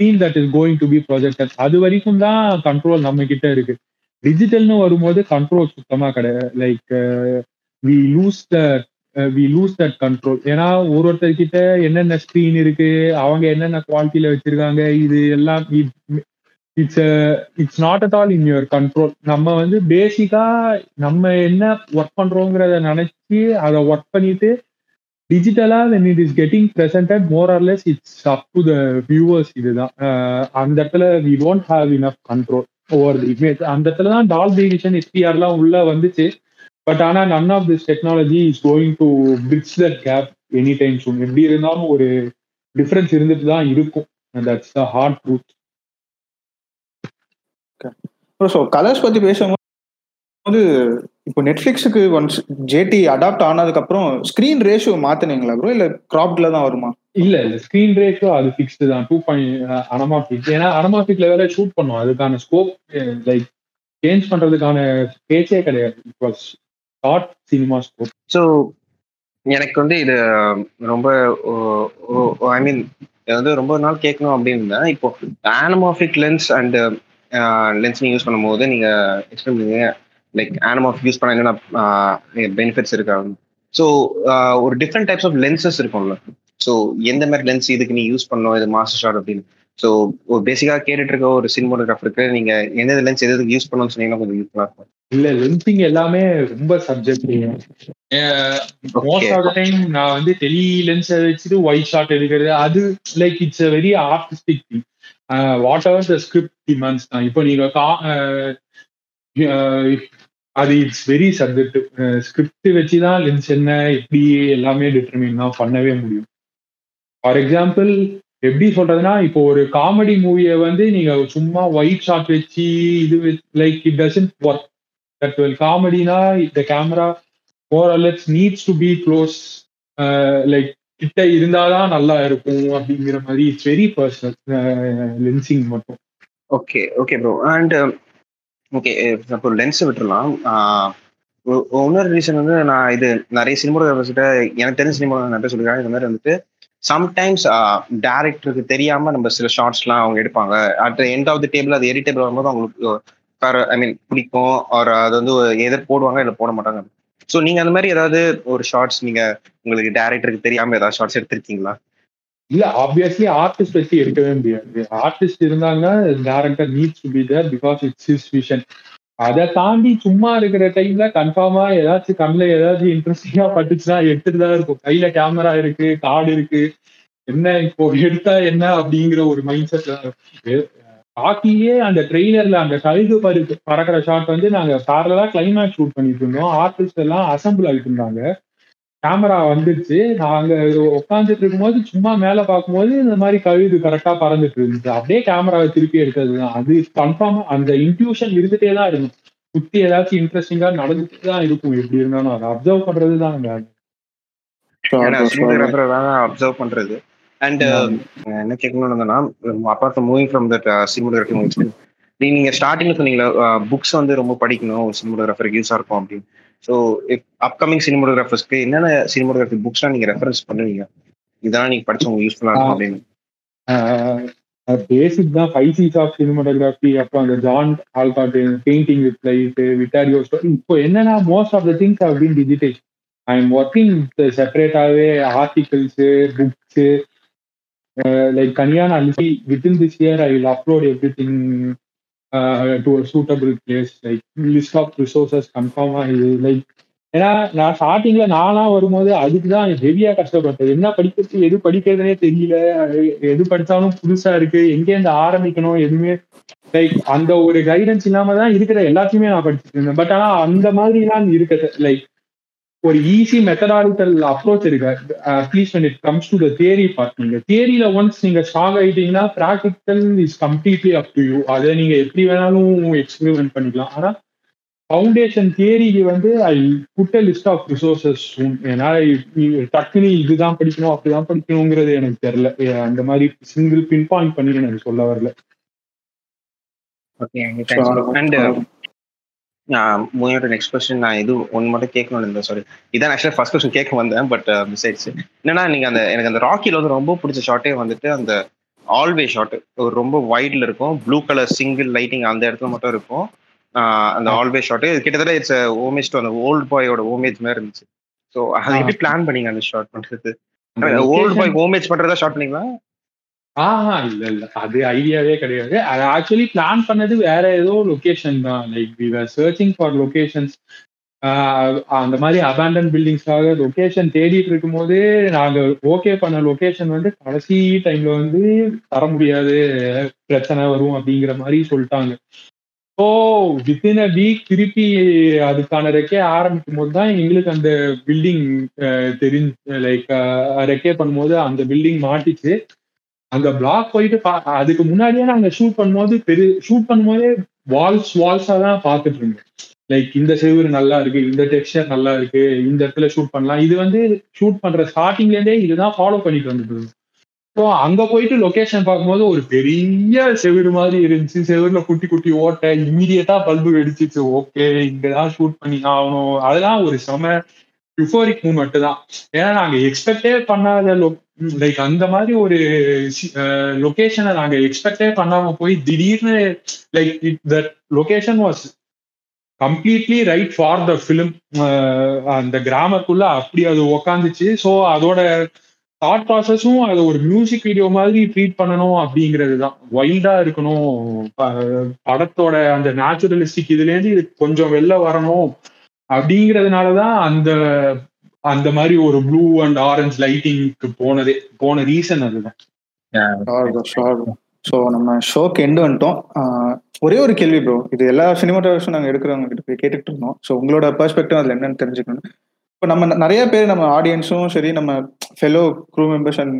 feel the that is going to be projected அது வரைக்கும் தான் control நம்ம கிட்ட இருக்கு டிஜிட்டல்னு வரும்போது கண்ட்ரோல் சுத்தமா கிடையாது. Like we lose the we lose that control ஏன்னா ஒரு ஒருத்தர் கிட்ட என்னென்ன ஸ்க்ரீன் இருக்கு அவங்க என்னென்ன குவாலிட்டியில வச்சிருக்காங்க இது எல்லாம் it's it's not at all in your control நம்ம வந்து பேசிக்கா நம்ம என்ன ஒர்க் பண்றோங்கிறத நினைச்சு அதை ஒர்க் பண்ணிட்டு டிஜிட்டலா when it is getting presented more or less it's up to the viewers இதுதான். அந்த இடத்துல we don't have enough control over the image அந்த இடத்துல தான் டால் டிவிஷன் எஸ்பிஆர்லாம் உள்ள வந்துச்சு. பட் ஆனால் none of this technology is going to bridge that gap any time soon எப்படி இருந்தாலும் ஒரு டிஃப்ரென்ஸ் இருந்துட்டு தான் இருக்கும். That's the hard truth so colours பற்றி பேசும்போது இப்போ நெட்ஃபிளிக்ஸுக்கு ஒன்ஸ் ஜேடி அடாப்ட் ஆனதுக்கு அப்புறம் ஸ்கிரீன் ரேஷியோ மாத்தினீங்களா ப்ரோ இல்ல கிராப்ட்ல தான் வருமா? இல்ல இல்ல ஸ்கிரீன் ரேஷியோ அது ஃபிக்ஸ்டு தான். டூ பாயிண்ட் அனமாஃபிக் ஏன்னா அனமாஃபிக் லெவல ஷூட் பண்ணும். அதுக்கான ஸ்கோப் லைக் சேஞ்ச் பண்றதுக்கான பேச்சே கிடையாது. It was shot cinemascope so எனக்கு வந்து இது ரொம்ப ஐ மீன் வந்து ரொம்ப நாள் கேட்கணும் அப்படின்னு இருந்தேன் இப்போ ஆனமாஃபிக் லென்ஸ் அண்ட் லென்ஸ் நீங்க யூஸ் பண்ணும்போது நீங்க எக்ஸ்பிளைன் பண்ணுவீங்க லைக் ஆனமாஃபிக் யூஸ் பண்ண என்னென்ன பெனிஃபிட்ஸ் இருக்கா ஸோ ஒரு டிஃப்ரெண்ட் டைப்ஸ் ஆஃப் லென்சஸ் இருக்கும்ல. ஸோ எந்த மாதிரி லென்ஸ் இதுக்கு நீ யூஸ் பண்ணணும் இது மாஸ்டர் ஷாட் அப்படின்னு. ஸோ ஒரு பேசிக்காக கேட்டுட்டு இருக்க ஒரு சினிமோகிராஃபருக்கு நீங்க எந்த லென்ஸ் எது யூஸ் பண்ணணும்னு சொன்னீங்கன்னா கொஞ்சம் யூஸ்ஃபுல்லாக இருக்கும். இல்ல லென்சிங் எல்லாமே ரொம்ப சப்ஜெக்ட் மோஸ்ட் ஆஃப் டைம் நான் வந்து டெலி லென்ஸ் வச்சுட்டு ஒயிட் ஷாட் எடுக்கிறது அது like it's a very artistic thing whatever the script demands தான் இப்போ நீங்க அது இட்ஸ் வெரி சப்ஜெக்டிவ் ஸ்கிரிப்ட் வச்சு தான் லென்ஸ் என்ன எப்படி எல்லாமே டிட்டர்மின் தான் பண்ணவே முடியும். ஃபார் எக்ஸாம்பிள் எப்படி சொல்றதுன்னா இப்போ ஒரு காமெடி மூவியை வந்து நீங்க சும்மா ஒயிட் ஷாட் வச்சு இது like it doesn't work that well காமெடினா இந்த camera more அல்லெட்ஸ் needs to be close like கிட்ட இருந்தாதான் நல்லா இருக்கும் அப்படிங்கிற மாதிரி. இட்ஸ் வெரி பர்சனல் லென்சிங் மட்டும். Okay okay bro and okay இப்போ லென்ஸ் விட்டுறலாம். இன்னொரு ரீசன் வந்து நான் இது நிறைய சினிமோகிராஃபர்ஸ்கிட்ட எனக்கு தெரிஞ்ச சினிமா நிறைய சொல்லியிருக்காங்க இந்த மாதிரி வந்துட்டு சம்டைம்ஸ் டேரக்டருக்கு தெரியாம நம்ம சில ஷார்ட்ஸ்லாம் அவங்க எடுப்பாங்க. At end of the table அது எரி டேபிள் வரும்போது அவங்களுக்கு ஐ மீன் பிடிக்கும். ஒரு அது வந்து எதை போடுவாங்க இல்லை போட மாட்டாங்க. ஸோ நீங்க அந்த மாதிரி ஏதாவது ஒரு ஷார்ட்ஸ் நீங்க உங்களுக்கு டேரக்டருக்கு தெரியாம ஏதாவது ஷார்ட்ஸ் எடுத்திருக்கீங்களா? இல்ல ஆப்வியஸ்லி ஆர்டிஸ்ட் வச்சு எடுக்கவே முடியாது. ஆர்டிஸ்ட் இருந்தாங்கன்னா director needs to be there because it's his vision அதை தாண்டி சும்மா இருக்கிற டைம்ல கன்ஃபார்மா ஏதாச்சும் கண்ணில் ஏதாச்சும் இன்ட்ரெஸ்டிங்கா பட்டுச்சுன்னா எடுத்துட்டு தான் இருக்கும். கையில கேமரா இருக்கு கார்டு இருக்கு. என்ன இப்போ எடுத்தா என்ன அப்படிங்கிற ஒரு மைண்ட் செட் ஹாக்கியே அந்த ட்ரெய்லர்ல அந்த கழுகு பரு பறக்கிற ஷாட் வந்து நாங்க பேரலா கிளைமேக்ஸ் ஷூட் பண்ணிட்டு இருந்தோம். ஆர்டிஸ்ட் எல்லாம் அசம்பிள் ஆகிட்டு இருந்தாங்க. கேமரா வந்துருச்சு நாங்க உட்காந்துட்டு இருக்கும்போது சும்மா மேல பார்க்கும்போது இந்த மாதிரி கழுது கரெக்டா பறந்துட்டு இருந்துச்சு. அப்படியே கேமராவை திருப்பி எடுக்கிறது தான். அது கன்ஃபார்மா அந்த இன்ட்யூஷன் இருந்துட்டே தான் இருக்கும். சுத்தி ஏதாச்சும் இன்ட்ரெஸ்டிங்கா நடந்துட்டு தான் இருக்கும். எப்படி இருந்தாலும் அதை அப்சர்வ் பண்றது தான் அப்சர்வ் பண்றது. அண்ட் என்ன கேட்கணும்னு apart from moving from that cinematography நீங்க ஸ்டார்டிங்ல சொன்னீங்களா புக்ஸ் வந்து ரொம்ப படிக்கணும் சினிமோகிராஃபருக்கு யூஸா இருக்கும் அப்படின்னு. ஸோ இப் அப்கமிங் சினிமோகிராஃபர்ஸ்க்கு என்னென்ன சினிமோகிராஃபி புக்ஸ்லாம் நீங்க ரெஃபரன்ஸ் பண்ணுவீங்க? இதெல்லாம் நீங்க படிச்சு உங்களுக்கு யூஸ்ஃபுல்லா இருக்கும் அப்படின்னு. பேசிக் தான் ஃபைவ் சீஸ் ஆஃப் சினிமோட்டோகிராஃபி அப்புறம் அந்த John Alcott painting with light Vittorio இப்போ என்னன்னா most of the things have been digitise I am working செப்பரேட்டாகவே articles books like கனியான அலிசி within this year I will upload everything to suitable place like list of resources கன்ஃபார்மாக இது like ஏன்னா நான் ஸ்டார்டிங்ல நானா வரும்போது அதுக்கு தான் ஹெவியா கஷ்டப்பட்டேன். என்ன படிக்கிறது எது படிக்கிறதுனே தெரியல. எது படிச்சாலும் புதுசா இருக்கு. எங்கேருந்து ஆரம்பிக்கணும் எதுவுமே லைக் அந்த ஒரு கைடன்ஸ் இல்லாம தான் இருக்கிற எல்லாத்தையுமே நான் படிச்சுட்டு இருந்தேன். பட் ஆனா அந்த மாதிரிலாம் இருக்கிறது லைக் ஒரு ஈஸி மெத்தடாலிக்கல் அப்ரோச் இருக்கு. At least when it comes to the theory part நீங்க தியரியில ஒன்ஸ் நீங்க strong ஆயிட்டீங்கன்னா practical is completely up to you அதை நீங்க எப்படி வேணாலும் எக்ஸ்பெரிமெண்ட் பண்ணிக்கலாம். ஆனா ஃபவுண்டேஷன் தியரிக்கு வந்து I put a list of resources ஏன்னா டக்குனு இதுதான் படிக்கணும் அப்படிதான் படிக்கணுங்கிறது எனக்கு தெரியல. அந்த மாதிரி சிங்கிள் பின் பாயிண்ட் பண்ணி எனக்கு சொல்ல வரல. ஓகே அண்ட் மூவியோட நெக்ஸ்ட் கொஸ்டின் நான் இது ஒன்று மட்டும் கேட்கணும்னு இருந்தேன் சாரி இதான் ஆக்சுவலாக ஃபர்ஸ்ட் கொஸ்டின் கேட்க வந்தேன் பட் மிஸ் ஆயிடுச்சு என்னன்னா நீங்க அந்த எனக்கு அந்த ராக்கில வந்து ரொம்ப பிடிச்ச ஷாட்டே வந்துட்டு அந்த ஆல்வே ஷாட் ஒரு ரொம்ப வைட்ல இருக்கும் ப்ளூ கலர் சிங்கிள் லைட்டிங் அந்த இடத்துல மட்டும் இருக்கும். அந்த ஆல்வே ஷாட் கிட்டத்தட்ட இட்ஸ் ஓமேஜ் டு அந்த ஓல்ட் பாயோட ஓமேஜ் மாதிரி இருந்துச்சு. ஸோ அதை எப்படி பிளான் பண்ணீங்க அந்த ஷாட் பண்றது ஓல்ட் பாய் ஓமேஜ் பண்றதா ஷாட் பண்ணீங்களா? ஆஹா இல்ல இல்ல. அது ஐடியாவே கிடையாது. அது ஆக்சுவலி பிளான் பண்ணது வேற ஏதோ லொகேஷன் தான். Like we are searching for locations அந்த மாதிரி அபேண்டன் பில்டிங்ஸ்க்காக லொகேஷன் தேடிட்டு இருக்கும் நாங்கள் ஓகே பண்ண லொகேஷன் வந்து கடைசி டைம்ல வந்து தர முடியாது. பிரச்சனை வரும் அப்படிங்கிற மாதிரி சொல்லிட்டாங்க. ஸோ வித்தின் அ வீக் திருப்பி அதுக்கான ரெக்கே ஆரம்பிக்கும் போது தான் எங்களுக்கு அந்த பில்டிங் தெரிஞ்சு லைக் ரெக்கே பண்ணும்போது அந்த பில்டிங் மாட்டிச்சு. அந்த பிளாக் போயிட்டு அதுக்கு முன்னாடியே நாங்க ஷூட் பண்ணும்போது பெரு ஷூட் பண்ணும்போதே வால்ஸ் வால்ஸா தான் பார்த்துட்டு இருந்தோம் லைக் இந்த செவ்வறு நல்லா இருக்கு இந்த டெக்ஸ்டர் நல்லா இருக்கு இந்த இடத்துல ஷூட் பண்ணலாம். இது வந்து ஷூட் பண்ற ஸ்டார்டிங்ல இருந்தே இதுதான் ஃபாலோ பண்ணிட்டு வந்துட்டு இருந்தோம் ஸோ அங்க போயிட்டு லொகேஷன் பார்க்கும்போது ஒரு பெரிய செவிறு மாதிரி இருந்துச்சு. செவிறுல குட்டி குட்டி ஓட்ட இமீடியட்டா பல்பு வெடிச்சிச்சு. ஓகே இங்கதான் ஷூட் பண்ணி ஆகணும். அதெல்லாம் ஒரு செம யூஃபோரிக் மூமெண்ட் தான். ஏன்னா நாங்க எக்ஸ்பெக்டே பண்ணாத லைக் அந்த மாதிரி ஒரு லொகேஷனை நாங்க எக்ஸ்பெக்டே பண்ணாம போய் திடீர்னு like it that location was completely right for the film அந்த கிராமக்குள்ள அப்படி அது உக்காந்துச்சு. ஸோ அதோட தாட் ப்ராசஸும் அது ஒரு மியூசிக் வீடியோ மாதிரி ட்ரீட் பண்ணணும் அப்படிங்கிறது தான். வைல்டா இருக்கணும். படத்தோட அந்த நேச்சுரலிஸ்டிக் இதுலேருந்து இது கொஞ்சம் வெளில வரணும் அப்படிங்கிறதுனாலதான் அந்த அந்த மாதிரி ஒரு ப்ளூ அண்ட் ஆரஞ்ச் லைட்டிங்க்கு போனதே போன ரீசன் அதுதான். ஸோ நம்ம ஷோக்கு எண்டு வந்துட்டோம். ஒரே ஒரு கேள்வி ப்ரோ இது எல்லா சினிமாட்டோகிராஃபர்ஸும் நாங்கள் எடுக்கிறவங்க கிட்ட போய் கேட்டுட்டு இருந்தோம். ஸோ உங்களோட பெர்ஸ்பெக்டிவ் அதில் என்னன்னு தெரிஞ்சுக்கணும். இப்போ நம்ம நிறைய பேர் நம்ம ஆடியன்ஸும் சரி நம்ம fellow crew members and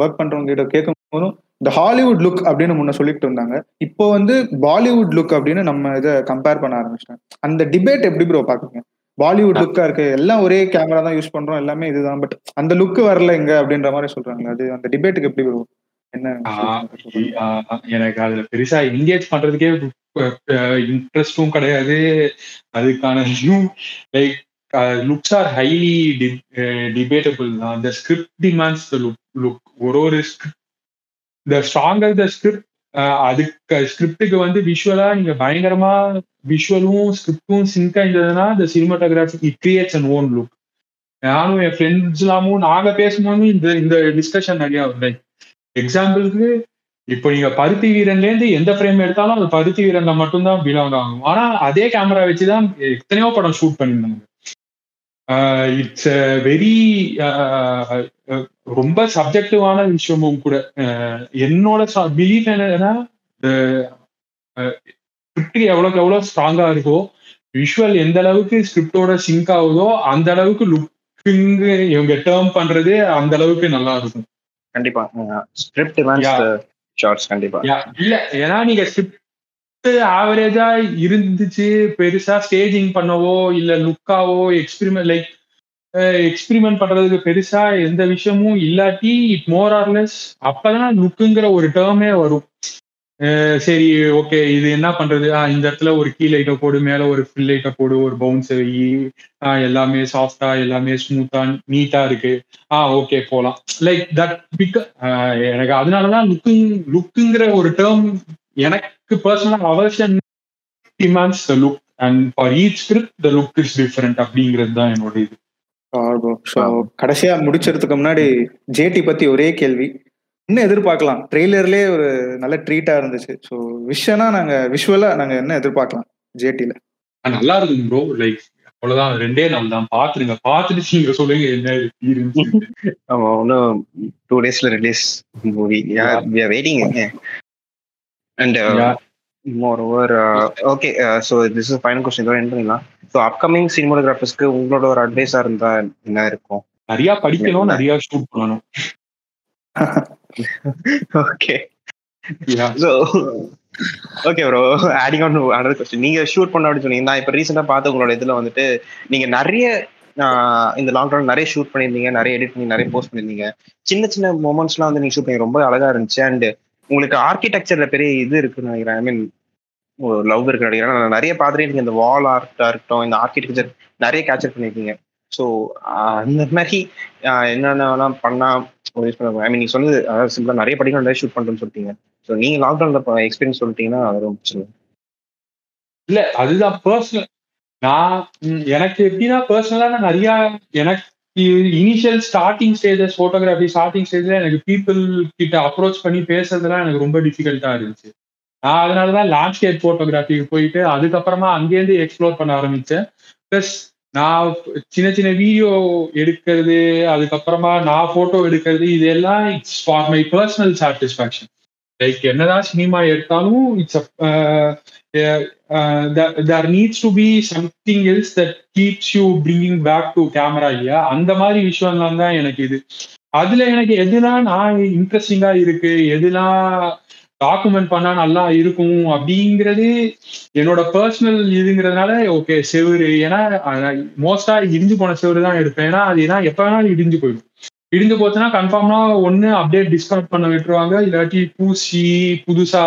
work பண்றவங்க கிட்ட கேட்கும் போதும் இந்த ஹாலிவுட் லுக் அப்படின்னு முன்ன சொல்லிட்டு இருந்தாங்க. இப்போ வந்து பாலிவுட் லுக் அப்படின்னு நம்ம இதை கம்பேர் பண்ண ஆரம்பிச்சிட்டாங்க. அந்த டிபேட் எப்படி ப்ரோ பாக்குறீங்க பாலிவுட் லுக்கா இருக்கு. எல்லாம் ஒரே கேமரா தான் யூஸ் பண்றோம். எல்லாமே இதுதான். பட் அந்த லுக் வரல எங்க அப்படின்ற மாதிரி சொல்றாங்க. அது அந்த டிபேட்டுக்கு எப்படி ப்ரோ என்ன எனக்கு அதுல பெருசா என்கேஜ் பண்றதுக்கே இன்ட்ரெஸ்டும் கிடையாது. அதுக்கான like looks are highly debatable தான் அந்த script demands the look look ஒரு ஒரு த ஸ்ட்ராங்கர் த ஸ்கிரிப்ட் அதுக்கு ஸ்கிரிப்டுக்கு வந்து விஷுவலா நீங்க பயங்கரமா விஷுவலும் ஸ்கிரிப்டும் சிங்க் ஆயிருந்ததுன்னா இந்த cinematography it creates and own look நானும் என் ஃப்ரெண்ட்ஸ் எல்லாமும் நாங்க பேசும்போது இந்த இந்த டிஸ்கஷன் நிறைய லைக் எக்ஸாம்பிளுக்கு இப்போ நீங்க பருத்தி வீரன்ல இருந்து எந்த ஃப்ரேம் எடுத்தாலும் அது பருத்தி வீரன்ல மட்டும்தான் பிலாங் ஆகும். ஆனா அதே கேமரா வச்சுதான் எத்தனையோ படம் ஷூட் பண்ணியிருந்தாங்க. இட்ஸ் வெரி ரொம்ப சப்ஜெக்டிவான விஷயமும் கூட. என்னோட பிலீஃப் என்னன்னா ஸ்கிரிப்ட் எவ்வளவுக்கு எவ்வளவு ஸ்ட்ராங்கா இருக்கோ விஷுவல் எந்த அளவுக்கு ஸ்கிரிப்டோட சிங்க் ஆகுதோ அந்த அளவுக்கு லுக்கிங் இவங்க டேர்ம் பண்றது அந்த அளவுக்கு நல்லா இருக்கும். கண்டிப்பா. ஸ்கிரிப்ட் ஷார்ட்ஸ் கண்டிப்பா. இல்ல ஏன்னா நீங்க ஸ்கிரிப்ட் ஆவரேஜா இருந்துச்சு. பெருசா ஸ்டேஜிங் பண்ணவோ இல்ல லுக்காவோ எக்ஸ்பிரிமெண்ட் லைக் எக்ஸ்பிரிமெண்ட் பண்றதுக்கு பெருசா எந்த விஷயமும் இல்லாட்டி இட் மோர் ஆர்லெஸ் அப்பதான் லுக்குங்கிற ஒரு டேர்மே வரும். சரி ஓகே இது என்ன பண்றது? இந்த இடத்துல ஒரு கீ லைட்டை போடு மேல ஒரு ஃபில் லைட்டை போடு ஒரு பவுன்ஸ் வை எல்லாமே சாஃப்டா எல்லாமே ஸ்மூத்தா நீட்டா இருக்கு. ஆ ஓகே போலாம். லைக் தட் பிக் எனக்கு அதனாலதான் லுக்கிங் லுக்குங்கிற ஒரு டேர்ம் எனக்கு பர்சனலா aversion demands the look and for each script the look is different அப்படிங்கிறது தான் என்னோட இது. கடைசியா முடிச்சதுக்கு முன்னாடி ஜேடி பத்தி ஒரே கேள்வி. என்ன எதிர்பார்க்கலாம். ட்ரெய்லர்லயே ஒரு நல்ல ட்ரீட்டா இருந்துச்சு. ஸோ விஷனா நாங்க விஷுவலா நாங்க என்ன எதிர்பார்க்கலாம் ஜேடில நல்லா இருக்கும் ப்ரோ லைக் அவ்வளவுதான். ரெண்டே நாள் தான். பாத்துருங்க. பாத்துட்டு நீங்க சொல்லுங்க என்ன எக்ஸ்பீரியன்ஸ் ஆமா இன்னும் டூ டேஸ்ல release movie waiting and moreover okay so this is final question இதோட என் பண்ணிடலாம். ஸோ அப்கமிங் சினிமோகிராஃபர்ஸ்க்கு உங்களோட ஒரு அட்வைஸா இருந்தா என்ன இருக்கும்? நிறைய படிக்கணும் நிறைய ஷூட் பண்ணணும். Okay so okay bro adding on another question நீங்க ஷூட் பண்ண அப்படின்னு சொன்னீங்க. நான் இப்போ ரீசெண்டாக பார்த்து உங்களோட இதுல வந்துட்டு நீங்க நிறைய இந்த லாக்டவுன் நிறைய ஷூட் பண்ணியிருந்தீங்க நிறைய எடிட் பண்ணி நிறைய போஸ்ட் பண்ணியிருந்தீங்க. சின்ன சின்ன மூமெண்ட்ஸ்லாம் வந்து நீங்க ஷூட் பண்ணி ரொம்ப அழகா இருந்துச்சு. அண்ட் உங்களுக்கு ஆர்கிடெக்சர்ல பெரிய இது இருக்குன்னு நினைக்கிறேன். ஐ மீன் லவ் இருக்கு நினைக்கிறேன். நான் நிறைய பார்த்துட்டு இந்த வால் ஆர்ட்டா இருக்கட்டும் இந்த ஆர்கிடெக்சர் நிறைய கேப்சர் பண்ணியிருக்கீங்க. ஸோ அந்த மாதிரி என்னென்னலாம் பண்ணா யூஸ் பண்ண ஐ மீன் நீங்க சொன்னது அதாவது சிம்பிளா நிறைய படிக்கணும் நிறைய ஷூட் பண்றேன்னு சொல்லிட்டீங்க. ஸோ நீங்க லாக்டவுன்ல எக்ஸ்பீரியன்ஸ் சொல்லிட்டீங்கன்னா அது ரொம்ப சொல்லுங்க இல்ல அதுதான் பர்சனல் நான் எனக்கு எப்படின்னா பர்சனலா நான் நிறைய எனக்கு initial starting stages photography starting ஸ்டேஜில் எனக்கு பீப்புள் கிட்ட அப்ரோச் பண்ணி பேசுறதுலாம் எனக்கு ரொம்ப டிஃபிகல்ட்டாக இருந்துச்சு. நான் அதனாலதான் லேண்ட்ஸ்கேப் ஃபோட்டோகிராஃபிக்கு போயிட்டு அதுக்கப்புறமா அங்கேருந்து எக்ஸ்ப்ளோர் பண்ண ஆரம்பித்தேன் ப்ளஸ் நான் சின்ன சின்ன வீடியோ எடுக்கிறது அதுக்கப்புறமா நான் ஃபோட்டோ எடுக்கிறது இதெல்லாம் it's for my personal satisfaction like என்னதான் சினிமா எடுத்தாலும் it's there needs to be something else that keeps you bringing back to camera இல்லையா அந்த மாதிரி விஷயம்லாம் தான் எனக்கு இது. அதுல எனக்கு எதுலாம் நான் இன்ட்ரெஸ்டிங்கா இருக்கு எதுலாம் டாக்குமெண்ட் பண்ணா நல்லா இருக்கும் அப்படிங்கிறது என்னோட பர்சனல் இதுங்கிறதுனால ஓகே செவரு. ஏன்னா மோஸ்டா இடிஞ்சு போன செவரு தான் எடுப்பேன். ஏன்னா அது ஏன்னா எப்ப வேணாலும் இடிஞ்சு போயிடும். இடிஞ்சு போச்சுன்னா கன்ஃபார்ம்னா ஒன்று அப்டேட் டிஸ்கனெக்ட் பண்ண விட்டுருவாங்க. இல்லாட்டி பூசி புதுசா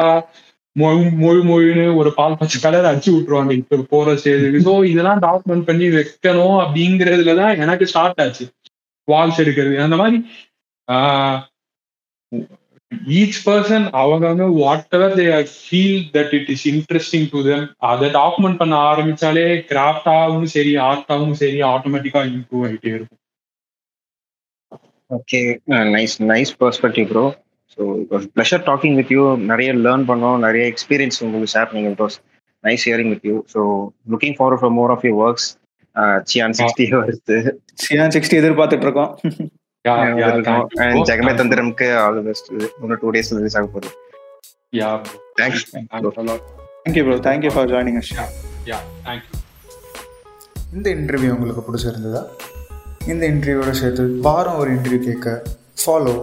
மொழி மொழி மொழின்னு ஒரு பால் பச்சை கலர் அடிச்சு விட்டுருவாங்க. இப்போ போற ஸ்டேஜுக்கு ஸோ இதெல்லாம் டாக்குமெண்ட் பண்ணி வைக்கணும் அப்படிங்கிறதுலதான் எனக்கு ஸ்டார்ட் ஆச்சு. வால்ஸ் எடுக்கிறது. அந்த மாதிரி ஈச் பர்சன் அவங்க whatever they feel that it is interesting to them அதை டாக்குமெண்ட் பண்ண ஆரம்பிச்சாலே கிராஃப்டாகவும் சரி ஆர்ட்டாகவும் சரி ஆட்டோமேட்டிக்காக இம்ப்ரூவ் ஆகிட்டே இருக்கும். Okay nice nice perspective bro so pleasure talking with you நிறைய லேர்ன் பண்ணோம். நிறைய எக்ஸ்பீரியன்ஸ் உங்களுக்கு ஷேர் பண்ணீங்க. It nice hearing with you so looking forward for more of your works Chiyaan sixty வருது. சியான் சிக்ஸ்டி எதிர்பார்த்துட்டு இருக்கோம். ஜெகமே தந்திரம்க்கு ஆல் பெஸ்ட் இன்னும் டூ டேஸ் ரிலீஸ் ஆக போகுது. Yeah thanks thank you bro thank you for joining us yeah thank you இந்த interview உங்களுக்கு பிடிச்சிருந்ததா? இந்த இன்டர்வியூவோட சேர்த்து வாரம் ஒரு இன்டர்வியூ கேட்க follow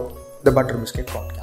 the butter biscuit podcast